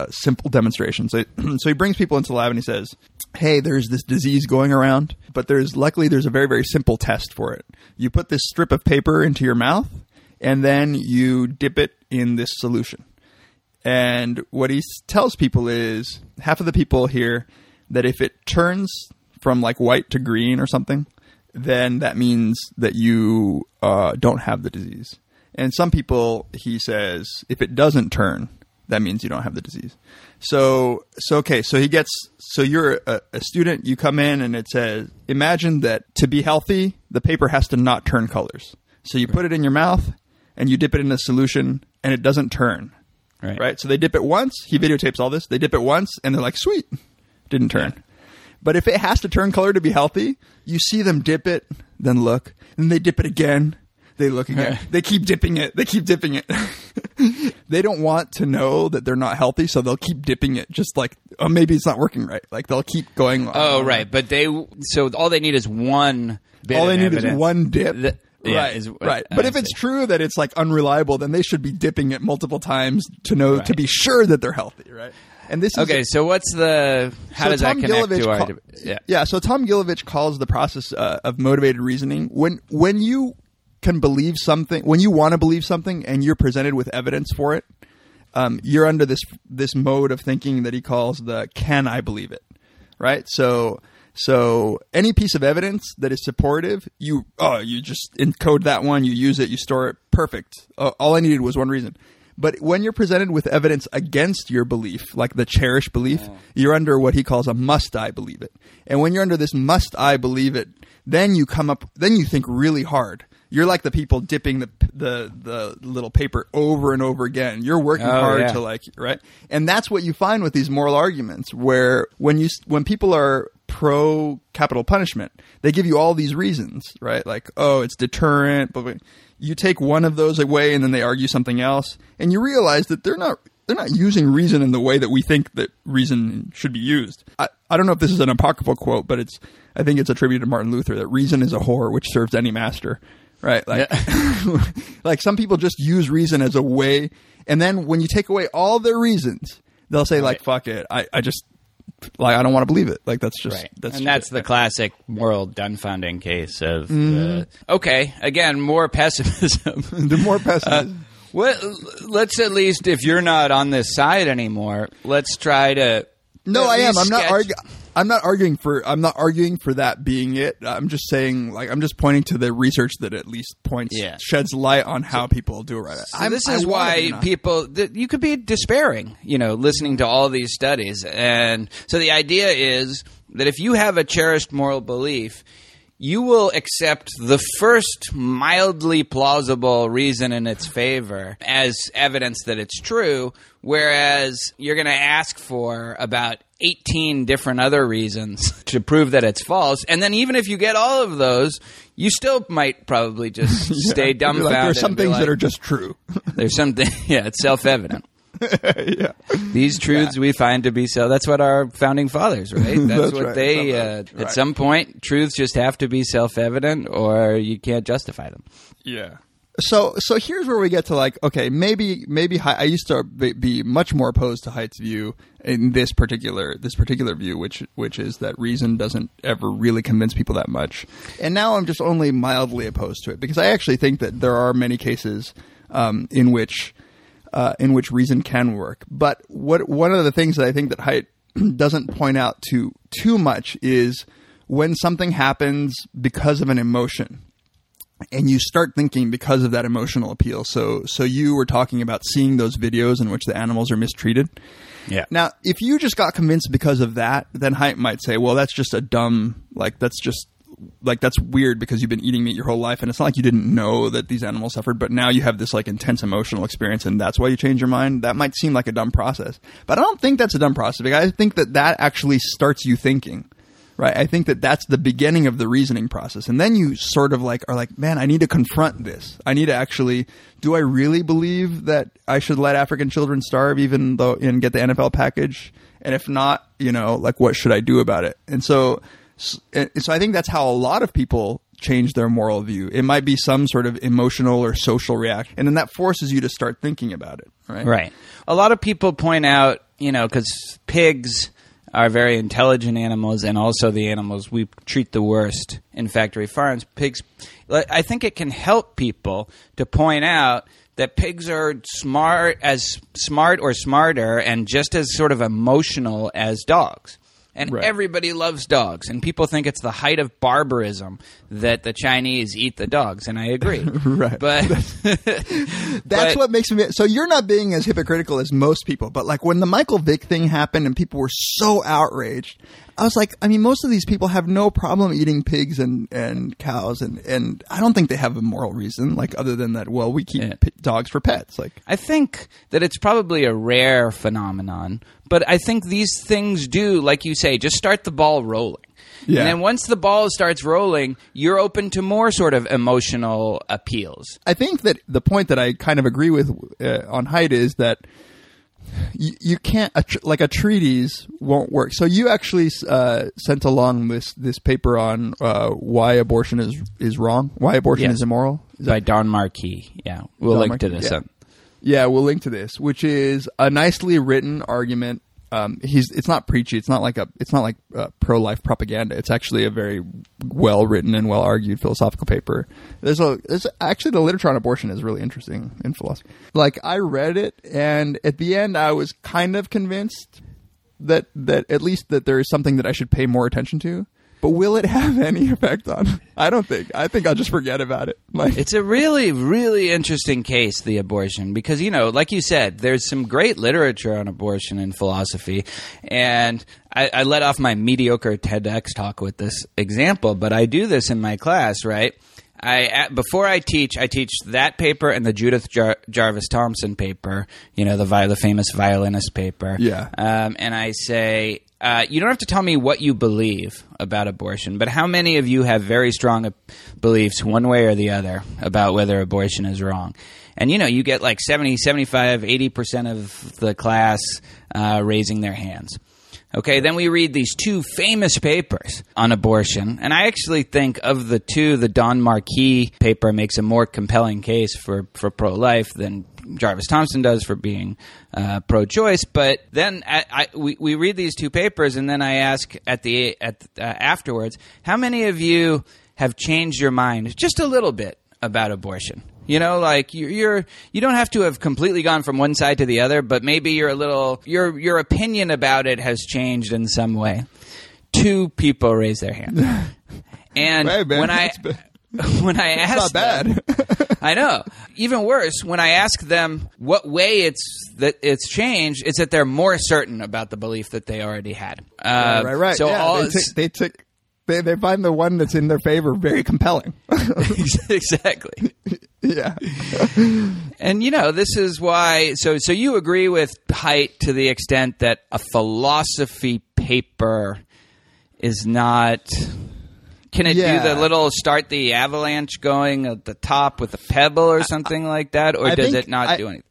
uh, simple demonstration. So, so he brings people into the lab and he says, Hey, there's this disease going around, but there's luckily there's a very, very simple test for it. You put this strip of paper into your mouth and then you dip it in this solution. And what he tells people is half of the people here that if it turns from like white to green or something, then that means that you uh, don't have the disease. And some people, he says, if it doesn't turn, that means you don't have the disease. So, so okay, so he gets, so you're a, a student, you come in and it says, imagine that to be healthy, the paper has to not turn colors. So you put it in your mouth and you dip it in a solution and it doesn't turn. Right. Right. So they dip it once. He videotapes all this. They dip it once and they're like, sweet, didn't turn. But if it has to turn color to be healthy, you see them dip it, then look, and they dip it again. They look again. they keep dipping it. They keep dipping it. they don't want to know that they're not healthy, so they'll keep dipping it. Just like, oh, maybe it's not working right. Like they'll keep going. Oh, right. But they so all they need is one. Bit All they need is one dip. Yeah, right, is- right. I But if it's true that it's like unreliable, then they should be dipping it multiple times to know to be sure that they're healthy, right? And this is okay. So what's the how so does Tom that connect Gilovich to our? call- deb- yeah. So Tom Gilovich calls the process uh, of motivated reasoning when when you can believe something, when you want to believe something, and you're presented with evidence for it. Um, you're under this this mode of thinking that he calls the "Can I believe it?" Right. So so any piece of evidence that is supportive, you oh you just encode that one, you use it, you store it, perfect. Uh, all I needed was one reason. But when you're presented with evidence against your belief, like the cherished belief, you're under what he calls a must I believe it. And when you're under this must I believe it, then you come up, then you think really hard. You're like the people dipping the the the little paper over and over again. You're working Oh, hard yeah. to like right, and that's what you find with these moral arguments, where when you when people are pro capital punishment, they give you all these reasons, right? Like, oh, it's deterrent, but you take one of those away, and then they argue something else, and you realize that they're not they're not using reason in the way that we think that reason should be used. I, I don't know if this is an apocryphal quote, but it's I think it's attributed to Martin Luther that reason is a whore which serves any master. Right? Like like some people just use reason as a way and then when you take away all their reasons, they'll say like fuck it. I, I just like I don't want to believe it. Like that's just Right. that's and just that's it. the classic moral dumbfounding case of Mhm. uh, okay again more pessimism the more pessimism well let's at least if you're not on this side anymore let's try to No, I am. I'm not arguing. I'm not arguing for. I'm not arguing for that being it. I'm just saying, like, I'm just pointing to the research that at least points Yeah. sheds light on how people do it right. So this is why people th- you could be despairing, you know, listening to all these studies. And so the idea is that if you have a cherished moral belief, you will accept the first mildly plausible reason in its favor as evidence that it's true, whereas you're going to ask for about 18 different other reasons to prove that it's false. And then even if you get all of those, you still might probably just stay You're dumbfounded. Like, there's some things like, that are just true. there's something, yeah, it's self evident. yeah. These truths we find to be so. That's what our founding fathers, right? That's, That's what right. they. Uh, right. At some point, truths just have to be self evident, or you can't justify them. Yeah. So so here's where we get to like okay maybe maybe I used to be, be much more opposed to Haidt's view in this particular this particular view which which is that reason doesn't ever really convince people that much and now I'm just only mildly opposed to it because I actually think that there are many cases um, in which uh, in which reason can work but what one of the things that I think that Haidt doesn't point out to too much is when something happens because of an emotion and you start thinking because of that emotional appeal. So, so you were talking about seeing those videos in which the animals are mistreated. Yeah. Now, if you just got convinced because of that, then Haidt might say, "Well, that's just a dumb, like that's just like that's weird because you've been eating meat your whole life, and it's not like you didn't know that these animals suffered, but now you have this like intense emotional experience, and that's why you change your mind. That might seem like a dumb process, but I don't think that's a dumb process. Because I think that that actually starts you thinking. Right. I think that that's the beginning of the reasoning process. And then you sort of like are like, man, I need to confront this. I need to actually, do I really believe that I should let African children starve even though, and get the NFL package? And if not, you know, like what should I do about it? And so, s- and so I think that's how a lot of people change their moral view. It might be some sort of emotional or social reaction. And then that forces you to start thinking about it. Right. Right. A lot of people point out, you know, because pigs are very intelligent animals and also the animals we treat the worst in factory farms. Pigs, I think it can help people to point out that pigs are smart, as smart or smarter, and just as sort of emotional as dogs. And Right. everybody loves dogs, and people think it's the height of barbarism that the Chinese eat the dogs, and I agree. Right. But That's But- what makes me. So you're not being as hypocritical as most people, but like when the Michael Vick thing happened and people were so outraged, I was like, I mean, most of these people have no problem eating pigs and, and cows, and, and I don't think they have a moral reason, like other than that. Well, we keep Yeah. p- dogs for pets, like. I think that it's probably a rare phenomenon, but I think these things do, like you say, just start the ball rolling. Yeah. And then once the ball starts rolling, you're open to more sort of emotional appeals. I think that the point that I kind of agree with uh, on Haidt is that you, you can't a tr- like a treatise won't work. So you actually uh, sent along this this paper on uh, why abortion is is wrong, why abortion Yes. is immoral. Is By Don Marquis. Yeah. We'll Don link to this. yeah. Yeah, we'll link to this, which is a nicely written argument. Um, he's it's not preachy. It's not like a it's not like uh, pro life propaganda. It's actually a very well written and well argued philosophical paper. There's a there's actually the literature on abortion is really interesting in philosophy. Like I read it, and at the end, I was kind of convinced that that at least that there is something that I should pay more attention to. But will it have any effect on? I don't think. I think I'll just forget about it. Like It's a really, really interesting case, the abortion, because, you know, like you said, there's some great literature on abortion and philosophy. And I, I let off my mediocre TEDx talk with this example, but I do this in my class, right? I at, before I teach, I teach that paper and the Judith Jar- Jarvis Thomson paper, you know, the vi- the famous violinist paper. Yeah. Um, and I say, uh, you don't have to tell me what you believe about abortion, but how many of you have very strong beliefs, one way or the other, about whether abortion is wrong? And you know, you get like 70, 75, 80% of the class uh, raising their hands. Okay, then we read these two famous papers on abortion, and I actually think of the two, the Don Marquis paper makes a more compelling case for, for pro life than Jarvis Thomson does for being uh, pro choice. But then I, I, we, we read these two papers, and then I ask at the at uh, afterwards, how many of you have changed your mind just a little bit about abortion? You know, like you're, you're you don't have to have completely gone from one side to the other, but maybe you're a little your your opinion about it has changed in some way. Two people raise their hand, and Hey, man, when I when I ask not bad. them- I know. Even worse, when I ask them what way it's that it's changed, it's that they're more certain about the belief that they already had. Uh, right, right. So yeah, all they, took, they tick. They they find the one that's in their favor very compelling. exactly. yeah. And you know, this is why. So, so you agree with Haidt to the extent that a philosophy paper is not. Can it Yeah. do the little start the avalanche going at the top with a pebble or something like that, or I does it not I- do anything?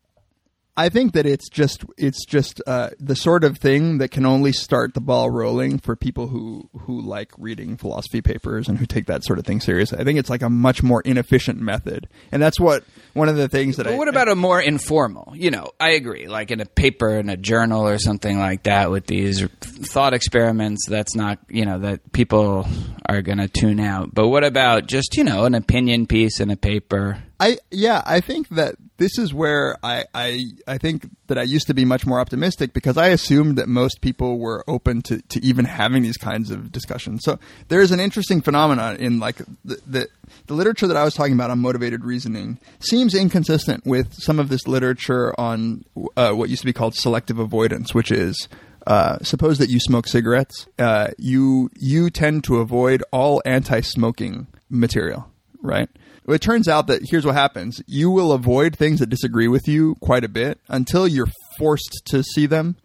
I think that it's just it's just uh, the sort of thing that can only start the ball rolling for people who who like reading philosophy papers and who take that sort of thing seriously. I think it's like a much more inefficient method, and that's what one of the things that But I. what about a more informal? You know, I agree. Like in a paper in a journal or something like that with these thought experiments. That's not you know that people are going to tune out. But what about just you know an opinion piece in a paper? I yeah, I think that this is where I, I I think that I used to be much more optimistic because I assumed that most people were open to, to even having these kinds of discussions. So there's an interesting phenomenon in like the, the the literature that I was talking about on motivated reasoning seems inconsistent with some of this literature on uh, what used to be called selective avoidance, which is uh, suppose that you smoke cigarettes. Uh, you you tend to avoid all anti-smoking material, right? It turns out that here's what happens: you will avoid things that disagree with you quite a bit until you're forced to see them.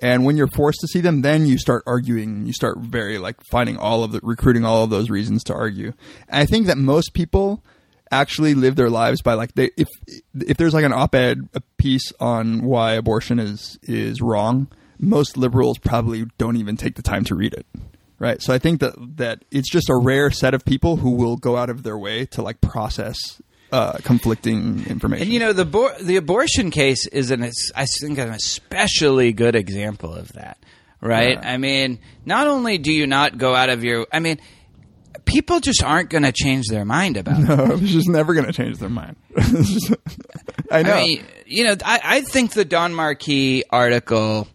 And when you're forced to see them, then you start arguing. You start very like finding all of the recruiting all of those reasons to argue. And I think that most people actually live their lives by like they if if there's like an op-ed a piece on why abortion is is wrong, most liberals probably don't even take the time to read it. Right? So I think that that it's just a rare set of people who will go out of their way to like process uh, conflicting information. And you know the bor- the abortion case is an I think an especially good example of that, right? I mean, not only do you not go out of your, I mean, people just aren't going to change their mind about it. no, it's just never going to change their mind. I know. I mean, you know, I, I think the Don Marquis article,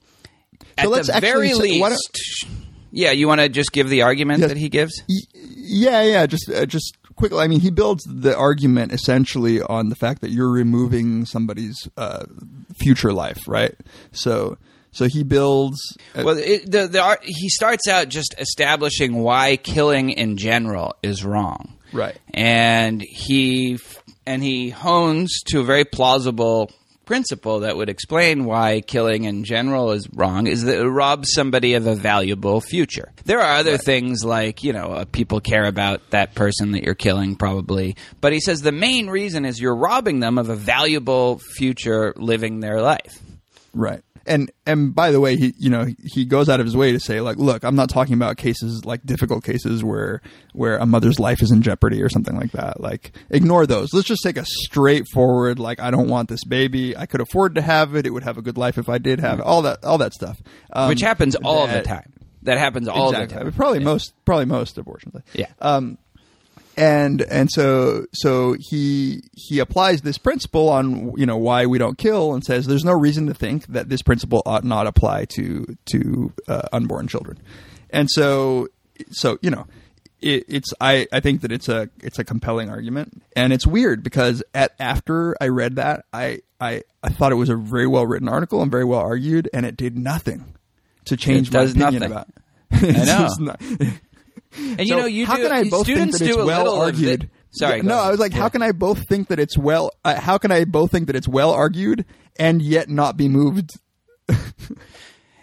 at let's the very say- least, yeah, you want to just give the argument Yes. that he gives? Yeah, yeah. Just, uh, just quickly. I mean, he builds the argument essentially on the fact that you're removing somebody's uh, future life, right? So, so he builds. uh, Well, it, the, the art, he starts out just establishing why killing in general is wrong, Right. And he and he hones to a very plausible principle that would explain why killing in general is wrong is that it robs somebody of a valuable future. There are other things like, you know, uh, people care about that person that you're killing probably, but he says the main reason is you're robbing them of a valuable future living their life. Right. And and by the way, he you know he goes out of his way to say like, look, I'm not talking about cases like difficult cases where where a mother's life is in jeopardy or something like that. Like, ignore those. Let's just take a straightforward like, I don't want this baby. I could afford to have it. It would have a good life if I did have it. All that all that stuff, um, which happens all that- the time. That happens all exactly. the time. Probably most probably most abortions. Yeah. Um, and and so so he he applies this principle on you know why we don't kill and says there's no reason to think that this principle ought not apply to to uh, unborn children. And so so you know it, it's I, I think that it's a it's a compelling argument and it's weird because at after I read that I I, I thought it was a very well written article and very well argued and it did nothing to change It my does opinion nothing. about. I know. not- And you know, you how do, can I both think students that it's do a well argued? Sorry, Yeah, no, ahead. I was like, how can I both think that it's well? Uh, how can I both think that it's well argued and yet not be moved?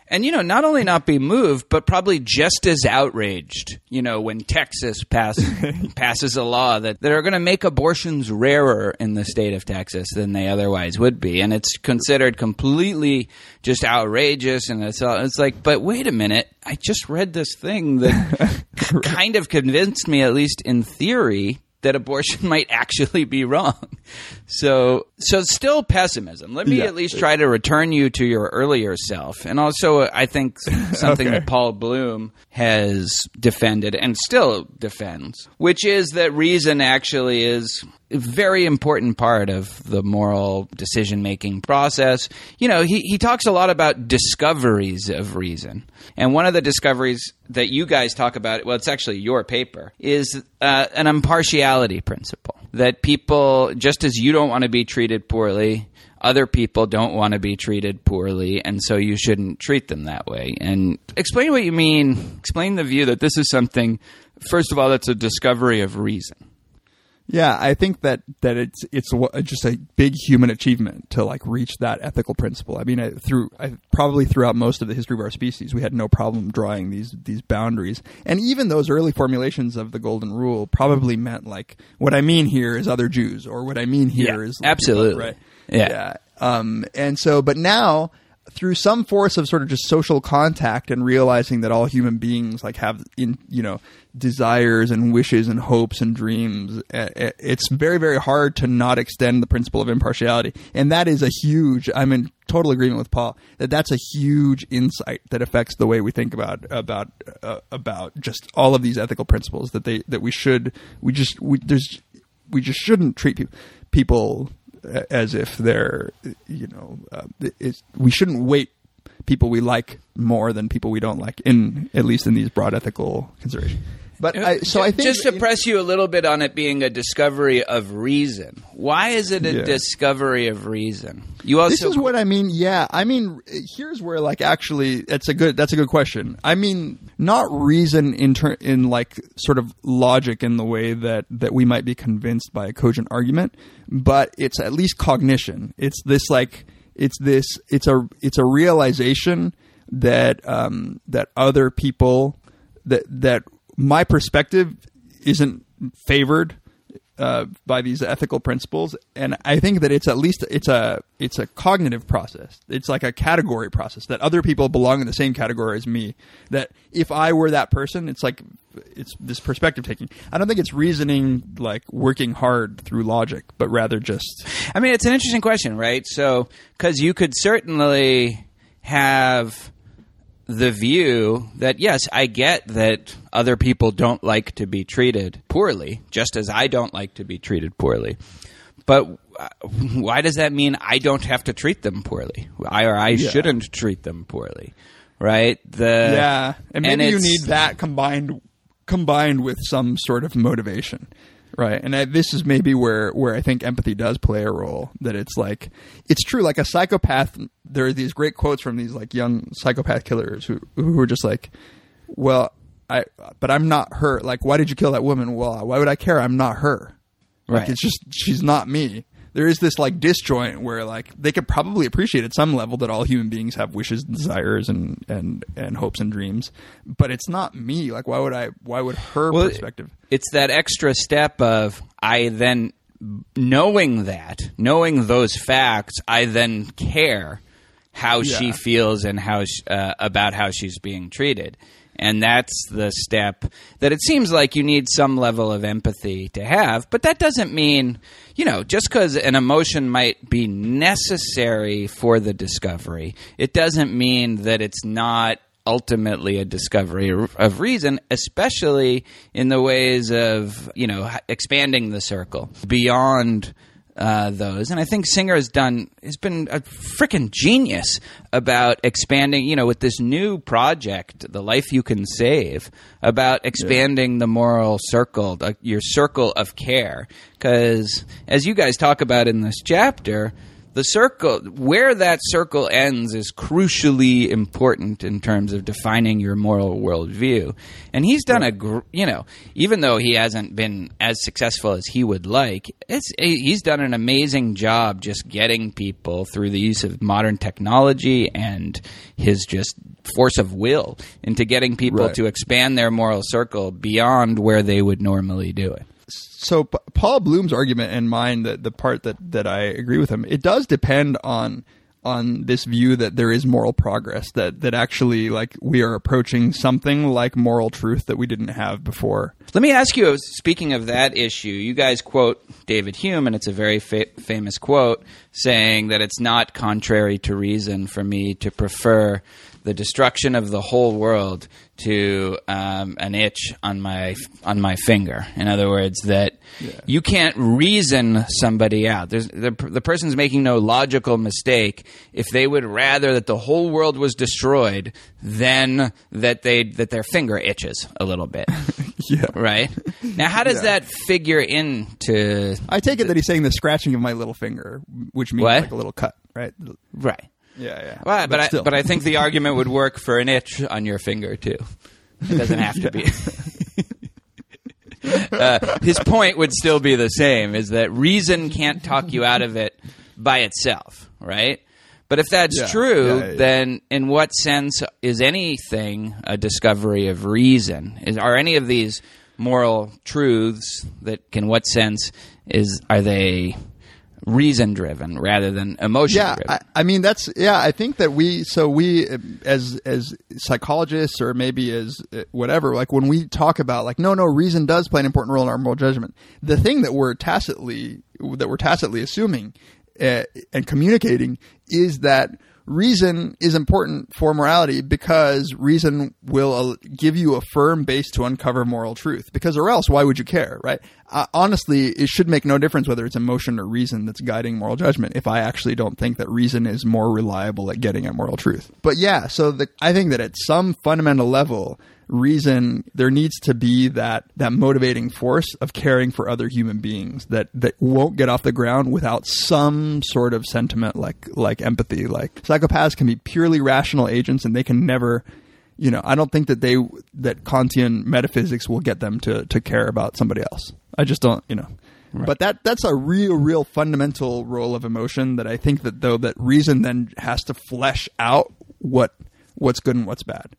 And you know, not only not be moved, but probably just as outraged. You know, when Texas pass, passes a law that that are going to make abortions rarer in the state of Texas than they otherwise would be, and it's considered completely just outrageous. And it's it's like, but wait a minute, I just read this thing that kind of convinced me, at least in theory. That abortion might actually be wrong, so so still pessimism. Let me Yeah. at least try to return you to your earlier self, and also I think something Okay. that Paul Bloom has defended and still defends, which is that reason actually is a very important part of the moral decision making process. You know, he, he talks a lot about discoveries of reason. And one of the discoveries that you guys talk about, well, it's actually your paper, is uh, an impartiality principle. That people, just as you don't want to be treated poorly, other people don't want to be treated poorly, and so you shouldn't treat them that way. And explain what you mean. Explain the view that this is something, first of all, that's a discovery of reason. Yeah, I think that that it's it's just a big human achievement to like reach that ethical principle. I mean, I, through I, probably throughout most of the history of our species, we had no problem drawing these these boundaries, and even those early formulations of the golden rule probably meant like what I mean here is other Jews, or what I mean here Yeah, is like, absolutely. right. Yeah. yeah. Um, and so, but now through some force of sort of just social contact and realizing that all human beings like have in you know desires and wishes and hopes and dreams eh, eh, it's very very hard to not extend the principle of impartiality. And that is a huge i'm in total agreement with paul that that's a huge insight that affects the way we think about about uh, about just all of these ethical principles that they that we should we just we there's we just shouldn't treat people people as if they're you know uh, we shouldn't weight people we like more than people we don't like in at least in these broad ethical considerations But I, so I think just to press you a little bit on it being a discovery of reason. Why is it a Yeah. discovery of reason? You also this is what I mean. Yeah, I mean, here's where like actually, it's a good. That's a good question. I mean, not reason in ter- in like sort of logic in the way that that we might be convinced by a cogent argument, but it's at least cognition. It's this like it's this it's a it's a realization that um that other people that that my perspective isn't favored uh, by these ethical principles, and I think that it's at least it's a it's a cognitive process. It's like a category process that other people belong in the same category as me. That if I were that person, it's like it's this perspective taking. I don't think it's reasoning like working hard through logic, but rather just I mean, it's an interesting question, right? So, because you could certainly have the view that, yes, I get that other people don't like to be treated poorly, just as I don't like to be treated poorly. But uh, why does that mean I don't have to treat them poorly? I or I Yeah. shouldn't treat them poorly, right? The yeah, and maybe you need that combined combined with some sort of motivation, right? And I, this is maybe where where I think empathy does play a role. That it's like it's true, like a psychopath. There are these great quotes from these like young psychopath killers who who are just like, well, I but I'm not her. Like, why did you kill that woman? Well, why would I care? I'm not her. Like, Right. it's just she's not me. There is this like disjoint where like they could probably appreciate at some level that all human beings have wishes, and desires, and and and hopes and dreams, but it's not me. Like, why would I? Why would her Well, perspective? It's that extra step of I then knowing that, knowing those facts, I then care how she feels and how sh uh, about how she's being treated. And that's the step that it seems like you need some level of empathy to have. But that doesn't mean, you know, just because an emotion might be necessary for the discovery, it doesn't mean that it's not ultimately a discovery of reason, especially in the ways of, you know, expanding the circle beyond uh, those. And I think Singer has done has been a freaking genius about expanding. You know, with this new project, "The Life You Can Save," about expanding the moral circle, uh, your circle of care. Because as you guys talk about in this chapter. The circle, where that circle ends, is crucially important in terms of defining your moral worldview. And he's done a, gr- you know, even though he hasn't been as successful as he would like, it's he's done an amazing job just getting people through the use of modern technology and his just force of will into getting people Right. to expand their moral circle beyond where they would normally do it. So Paul Bloom's argument and mine, that the part that that I agree with him, it does depend on on this view that there is moral progress that that actually like we are approaching something like moral truth that we didn't have before. Let me ask you, uh, speaking of that issue, you guys quote David Hume, and it's a very fa- famous quote saying that it's not contrary to reason for me to prefer the destruction of the whole world to um, an itch on my on my finger. In other words, that you can't reason somebody out. There's, the, the person's making no logical mistake if they would rather that the whole world was destroyed than that they that their finger itches a little bit. yeah. Right. Now, how does Yeah. that figure into? I take it that he's saying the scratching of my little finger, which means What? like a little cut, right? Right. Yeah, yeah. Well, but I, still. but I think the argument would work for an itch on your finger too. It doesn't have to be. uh, his point would still be the same: is that reason can't talk you out of it by itself, right? But if that's Yeah, true, yeah, yeah. then in what sense is anything a discovery of reason? Is, are any of these moral truths that, in what sense, is are they reason driven rather than emotion yeah? I, I mean that's yeah i think that we so we as as psychologists or maybe as uh, whatever like when we talk about like no no reason does play an important role in our moral judgment the thing that we're tacitly that we're tacitly assuming uh, and communicating is that reason is important for morality because reason will uh, give you a firm base to uncover moral truth. Because or else why would you care right? Uh, honestly it should make no difference whether it's emotion or reason that's guiding moral judgment if i actually don't think that reason is more reliable at getting at moral truth. But yeah so the, i think that at some fundamental level reason there needs to be that that motivating force of caring for other human beings that that won't get off the ground without some sort of sentiment like like empathy. Like psychopaths can be purely rational agents and they can never you know i don't think that they that kantian metaphysics will get them to to care about somebody else. I just don't you know. But that that's a real real fundamental role of emotion that i think that though that reason then has to flesh out what what's good and what's bad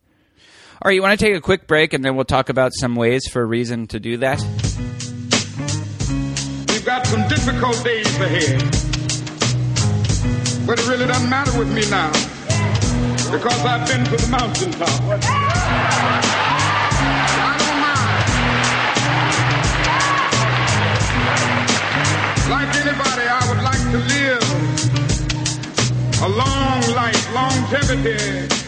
All right, you want to take a quick break and then we'll talk about some ways for a reason to do that? We've got some difficult days ahead. But it really doesn't matter with me now. Because I've been to the mountaintop. I don't mind. Like anybody, I would like to live a long life. Longevity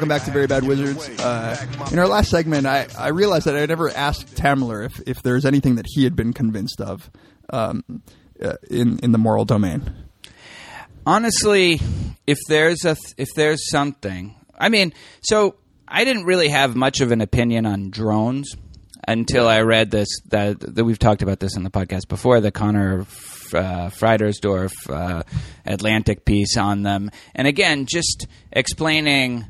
Welcome back to Very Bad Wizards. Uh, in our last segment, I, I realized that I never asked Tamler if, if there's anything that he had been convinced of um, uh, in in the moral domain. honestly, if there's a th- if there's something, I mean, so I didn't really have much of an opinion on drones until I read this. That, that we've talked about this in the podcast before. The Conor uh, Friedersdorf uh, Atlantic piece on them, and again, just explaining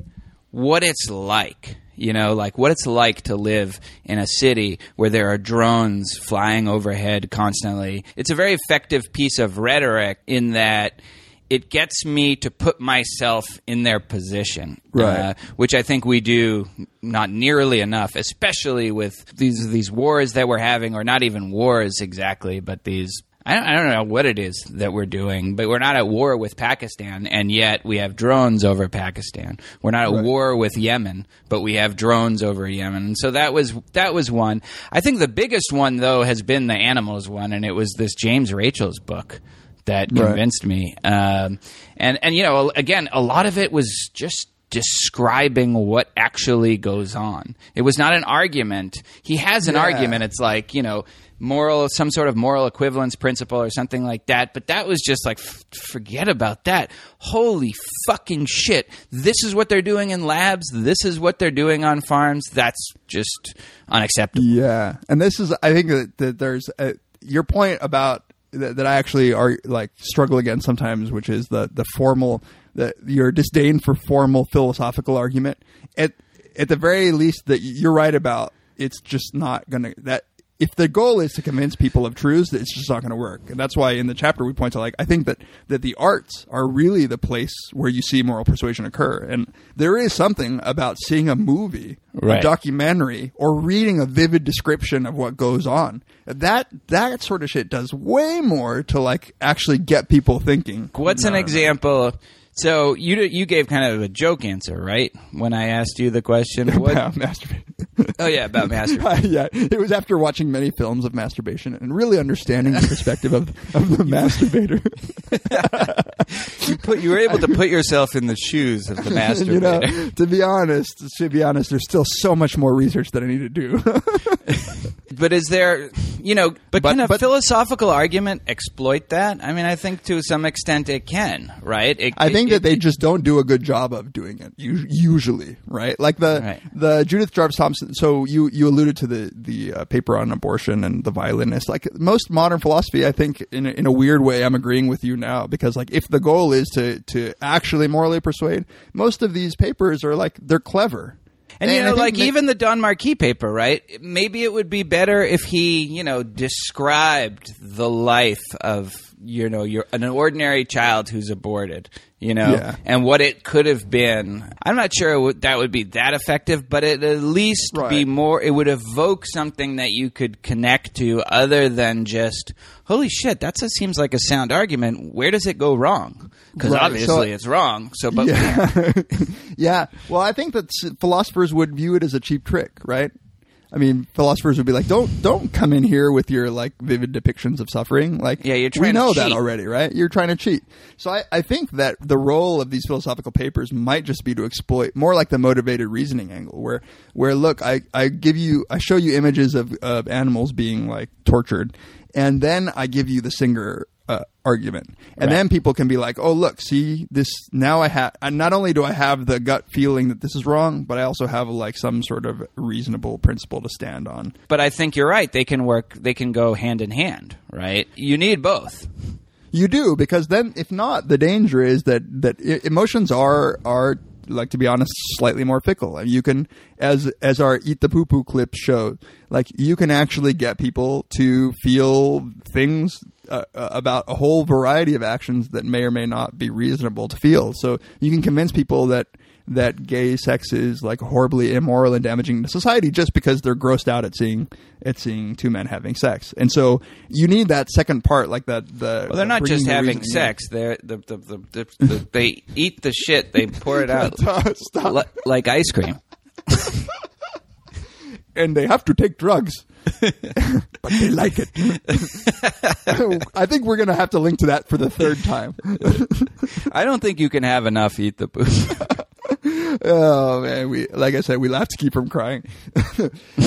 what it's like. You know, like what it's like to live in a city where there are drones flying overhead constantly. It's a very effective piece of rhetoric in that it gets me to put myself in their position, Right. uh, which I think we do not nearly enough, especially with these these wars that we're having, or not even wars exactly, but these. I don't, I don't know what it is that we're doing, but we're not at war with Pakistan, and yet we have drones over Pakistan. We're not at Right. war with Yemen, but we have drones over Yemen. And so that was that was one. I think the biggest one though has been the animals one, and it was this James Rachels' book that Right. convinced me. Um, and and you know, again, a lot of it was just describing what actually goes on. It was not an argument. He has an Yeah. argument. It's like you know. Moral, some sort of moral equivalence principle or something like that. But that was just like, f- forget about that. Holy fucking shit. This is what they're doing in labs. This is what they're doing on farms. That's just unacceptable. Yeah, and this is I think that, that there's a, your point about that, that I actually are like struggle against sometimes, which is the the formal that your disdain for formal philosophical argument. At at the very least, that you're right about. It's just not gonna that. If the goal is to convince people of truths, it's just not going to work, and that's why in the chapter we point to like I think that that the arts are really the place where you see moral persuasion occur, and there is something about seeing a movie, a documentary, or reading a vivid description of what goes on. That that sort of shit does way more to like actually get people thinking. What's an example? So you you gave kind of a joke answer, right? When I asked you the question, what? about masturbation. Oh yeah, about masturbation. Uh, yeah, it was after watching many films of masturbation and really understanding the perspective of, of the masturbator. you put you were able to put yourself in the shoes of the masturbator. you know, to be honest, to be honest, there's still so much more research that I need to do. But is there, you know, but, But- can a but- philosophical argument exploit that? I mean, I think to some extent it can, right? It- I think it- that they just don't do a good job of doing it. Usually, right? Like the Right. the Judith Jarvis Thomson. So you you alluded to the the uh, paper on abortion and the violinist. Like most modern philosophy, I think in a, in a weird way, I'm agreeing with you now because like if the goal is to to actually morally persuade, most of these papers are like they're clever. And, you And I know, like ma- even the Don Marquis paper, right? Maybe it would be better if he, you know, described the life of, you know, your an ordinary child who's aborted, you know, Yeah. and what it could have been. I'm not sure that would be that effective, but it at least be more. It would evoke something that you could connect to, other than just, holy shit, that seems like a sound argument. Where does it go wrong? Because Right, so- obviously it's wrong. So, but yeah. yeah. Well, I think that philosophers would view it as a cheap trick, right? I mean, philosophers would be like, "Don't don't come in here with your like vivid depictions of suffering." Like, Yeah, you're we trying to know that already, right? You're trying to cheat. So I, I think that the role of these philosophical papers might just be to exploit more like the motivated reasoning angle, where where look, I I give you, I show you images of of animals being like tortured, and then I give you the Singer uh, argument, and Right. then people can be like, "Oh, look, see this now I have not only do I have the gut feeling that this is wrong, but I also have like some sort of reasonable principle to stand on." But I think you're right. They can work. They can go hand in hand, right? You need both. You do because then, if not, the danger is that that emotions are are like to be honest, slightly more fickle. And you can, as as our eat the poo poo clip show, like you can actually get people to feel things uh, uh, about a whole variety of actions that may or may not be reasonable to feel. So you can convince people that that gay sex is like horribly immoral and damaging to society just because they're grossed out at seeing at seeing two men having sex. And so you need that second part, like that. The Well, they're not just the having sex. They're the, the, the, the, the they eat the shit. They pour it out Stop. li- like ice cream. and they have to take drugs. but they like it. I think we're going to have to link to that for the third time. I don't think you can have enough eat the poop. Oh man, we like I said, we laugh to keep from crying.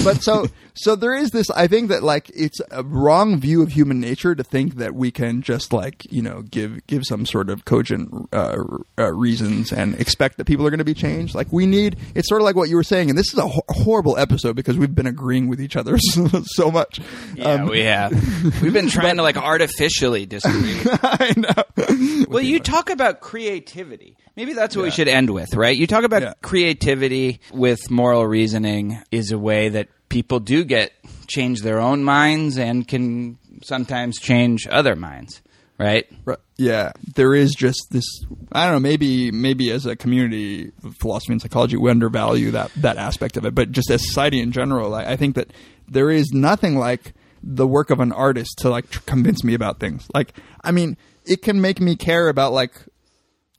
but so so there is this. I think that like it's a wrong view of human nature to think that we can just like you know give give some sort of cogent uh, uh, reasons and expect that people are going to be changed. Like we need. It's sort of like what you were saying, and this is a ho- horrible episode because we've been agreeing with each other so, so much. Yeah, Um, we have. We've been trying to like artificially disagree. I know. well, you talk about creativity. Maybe that's what we should end with, right? You talk about Yeah. creativity with moral reasoning is a way that people do get change their own minds and can sometimes change other minds, right? Right. Yeah, there is just this. I don't know. Maybe maybe as a community philosophy and psychology, we undervalue that that aspect of it. But just as society in general, I, I think that there is nothing like the work of an artist to like tr- convince me about things. Like, I mean, it can make me care about like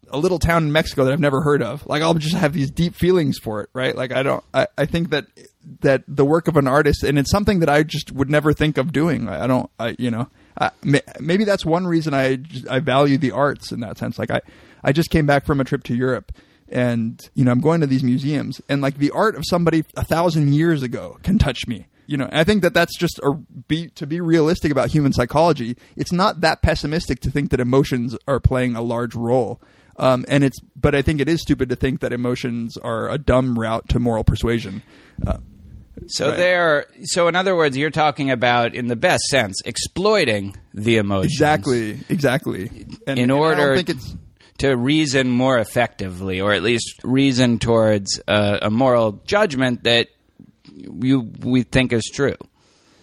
a little town in Mexico that I've never heard of. Like I'll just have these deep feelings for it, right? Like I don't. I, I think that that the work of an artist, and it's something that I just would never think of doing. I, don't. I you know. I, maybe that's one reason I I value the arts in that sense. Like I I just came back from a trip to Europe. And you know, I'm going to these museums, and like the art of somebody a thousand years ago can touch me. You know, I think that that's just a be to be realistic about human psychology. It's not that pessimistic to think that emotions are playing a large role. Um, and it's, but I think it is stupid to think that emotions are a dumb route to moral persuasion. Uh, So Right. they're so in other words, you're talking about in the best sense exploiting the emotions exactly, exactly. And, in order think it's to reason more effectively, or at least reason towards uh, a moral judgment that you we think is true.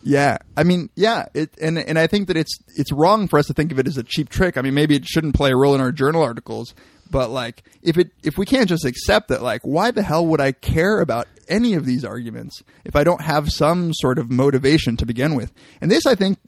Yeah, I mean, yeah, it, and and I think that it's it's wrong for us to think of it as a cheap trick. I mean, maybe it shouldn't play a role in our journal articles, but like if it if we can't just accept that, like, why the hell would I care about any of these arguments if I don't have some sort of motivation to begin with? And this, I think,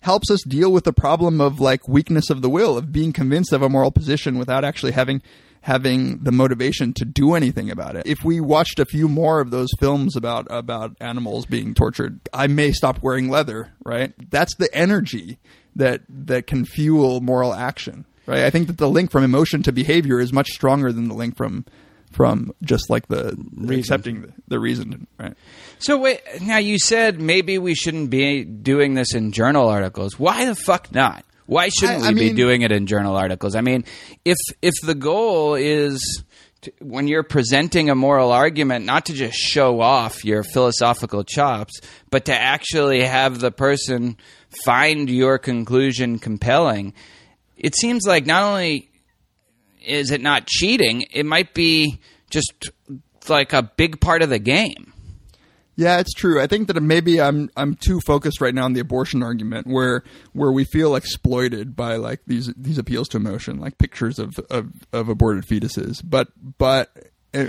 helps us deal with the problem of like weakness of the will of being convinced of a moral position without actually having having the motivation to do anything about it. If we watched a few more of those films about about animals being tortured, I may stop wearing leather, right? That's the energy that that can fuel moral action, right? I think that the link from emotion to behavior is much stronger than the link from from just like the accepting the, the reason, right? So wait, now you said maybe we shouldn't be doing this in journal articles. Why the fuck not? Why shouldn't I- we I be mean- doing it in journal articles? I mean, if if the goal is to, when you're presenting a moral argument, not to just show off your philosophical chops, but to actually have the person find your conclusion compelling, it seems like not only is it not cheating, it might be just like a big part of the game. Yeah, it's true. I think that maybe I'm I'm too focused right now on the abortion argument, where where we feel exploited by like these these appeals to emotion, like pictures of of, of aborted fetuses. But but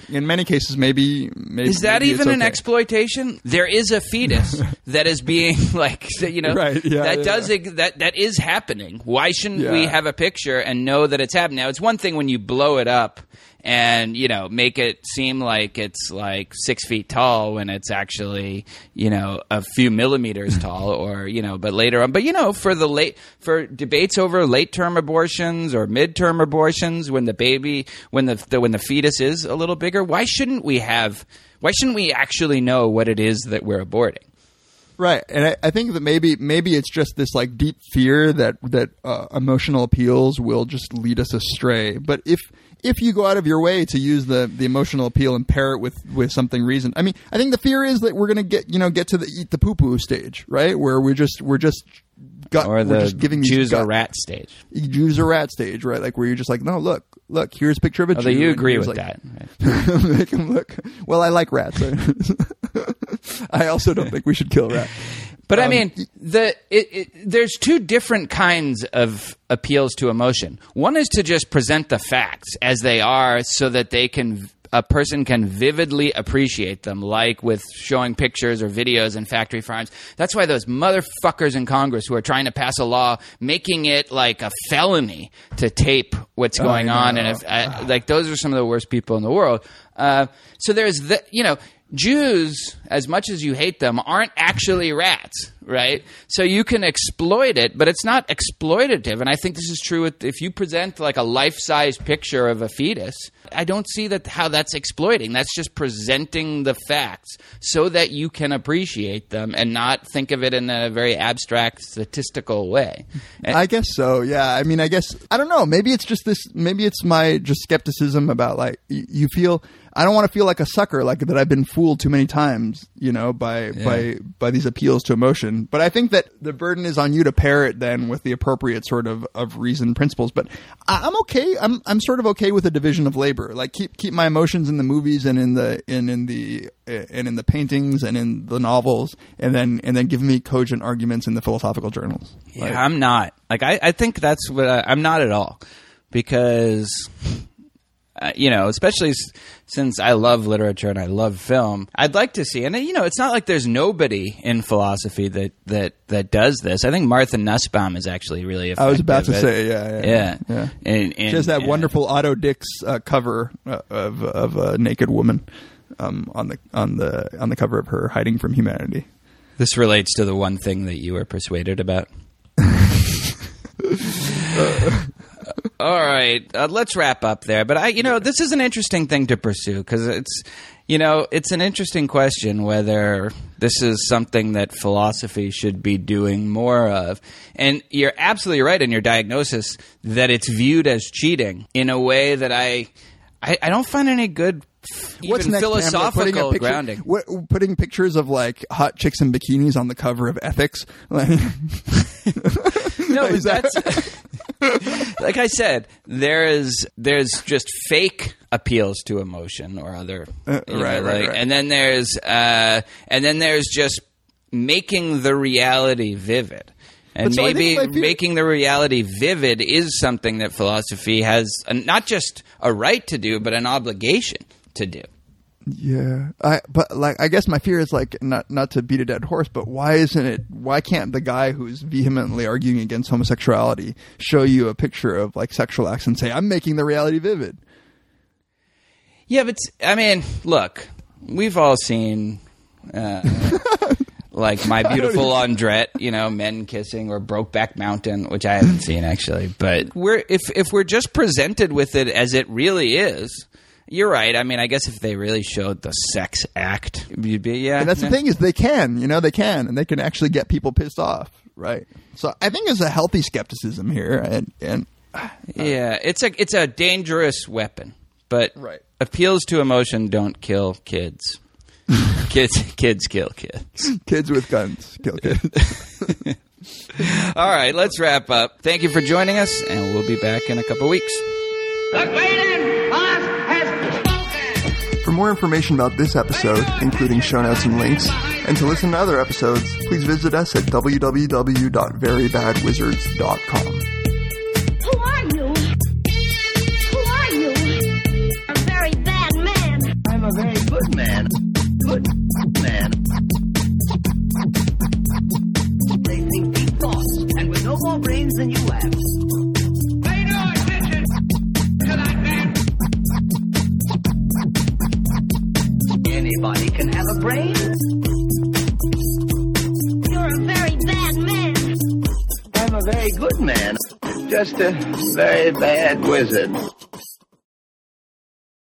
in many cases, maybe, maybe Is that maybe even an exploitation? There is a fetus that is being like you know Right, yeah, that yeah. does ex- that that is happening. Why shouldn't we have a picture and know that it's happening? Now it's one thing when you blow it up and you know make it seem like it's like six feet tall when it's actually you know a few millimeters tall or you know but later on. But you know for the late for debates over late term abortions or midterm abortions when the baby when the, the when the fetus is a little bigger why shouldn't we have why shouldn't we actually know what it is that we're aborting? Right, and I, I think that maybe maybe it's just this like deep fear that that uh, emotional appeals will just lead us astray. But if if you go out of your way to use the, the emotional appeal and pair it with, with something reason, I mean, I think the fear is that we're gonna get you know get to the eat the poo poo stage, right? Where we're just we're just gut, or we're the just giving choose a rat stage Jews or rat stage, right? Like where you're just like, no, look, look, here's a picture of a although Jew. you agree with like- that right? Make him look. Well, I like rats. I also don't think we should kill rats. But I Um, mean, the it, it, there's two different kinds of appeals to emotion. One is to just present the facts as they are, so that they can a person can vividly appreciate them, like with showing pictures or videos in factory farms. That's why those motherfuckers in Congress who are trying to pass a law making it like a felony to tape what's going on, and if uh, like those are some of the worst people in the world. Uh, so there's the you know. Jews, as much as you hate them, aren't actually rats, right? So you can exploit it, but it's not exploitative. And I think this is true with, if you present like a life-size picture of a fetus. I don't see that how that's exploiting. That's just presenting the facts so that you can appreciate them and not think of it in a very abstract statistical way. And- I guess so. Yeah. I mean, I guess I don't know. Maybe it's just this. Maybe it's my just skepticism about like you feel. I don't want to feel like a sucker, like that I've been fooled too many times, you know, by by by these appeals to emotion. But I think that the burden is on you to pair it then with the appropriate sort of of reason principles. But I, I'm okay. I'm I'm sort of okay with a division of labor. Like keep keep my emotions in the movies and in the and in the eh, and in the paintings and in the novels, and then and then give me cogent arguments in the philosophical journals. Yeah, I'm not. Like I, I think that's what I, I'm not at all because uh, you know, especially s- since I love literature and I love film, I'd like to see. And uh, you know, it's not like there's nobody in philosophy that that that does this. I think Martha Nussbaum is actually really. Effective I was about to at- say, yeah, yeah, yeah, yeah. And, and, she has that yeah. wonderful Otto Dix uh, cover uh, of of a naked woman um, on the on the on the cover of her hiding from humanity. This relates to the one thing that you were persuaded about. All right, uh, let's wrap up there. But I, you know, this is an interesting thing to pursue because it's, you know, it's an interesting question whether this is something that philosophy should be doing more of. And you're absolutely right in your diagnosis that it's viewed as cheating in a way that I, I, I don't find any good. Even What's next, philosophical Putting picture- grounding. What, putting pictures of like hot chicks in bikinis on the cover of Ethics. Like, no, Is that- that's like I said. There is there's just fake appeals to emotion or other, Uh, you know, right, right, like- right. and then there's uh, and then there's just making the reality vivid. And so maybe fear- making the reality vivid is something that philosophy has a, not just a right to do, but an obligation to do. Yeah, I but like I guess my fear is like not not to beat a dead horse, but why isn't it? Why can't the guy who's vehemently arguing against homosexuality show you a picture of like sexual acts and say, "I'm making the reality vivid"? Yeah, but I mean, look, we've all seen uh, like My Beautiful Laundrette, you know, men kissing, or Brokeback Mountain, which I haven't seen actually. But we're if if we're just presented with it as it really is. You're right. I mean, I guess if they really showed the sex act, you'd be yeah. And that's the thing is they can, you know, they can, and they can actually get people pissed off, right? So I think there's a healthy skepticism here, and and uh, Yeah, it's a it's a dangerous weapon, but Right. appeals to emotion don't kill kids. kids kids kill kids. kids with guns kill kids. All right, let's wrap up. Thank you for joining us, and we'll be back in a couple weeks. For more information about this episode, including show notes and links, and to listen to other episodes, please visit us at www.verybadwizards.com. Who are you? Who are you? A very bad man. I'm a very good man. Good man. They think deep thoughts, and with no more brains than you have. Anybody can have a brain. You're a very bad man. I'm a very good man. Just a very bad wizard.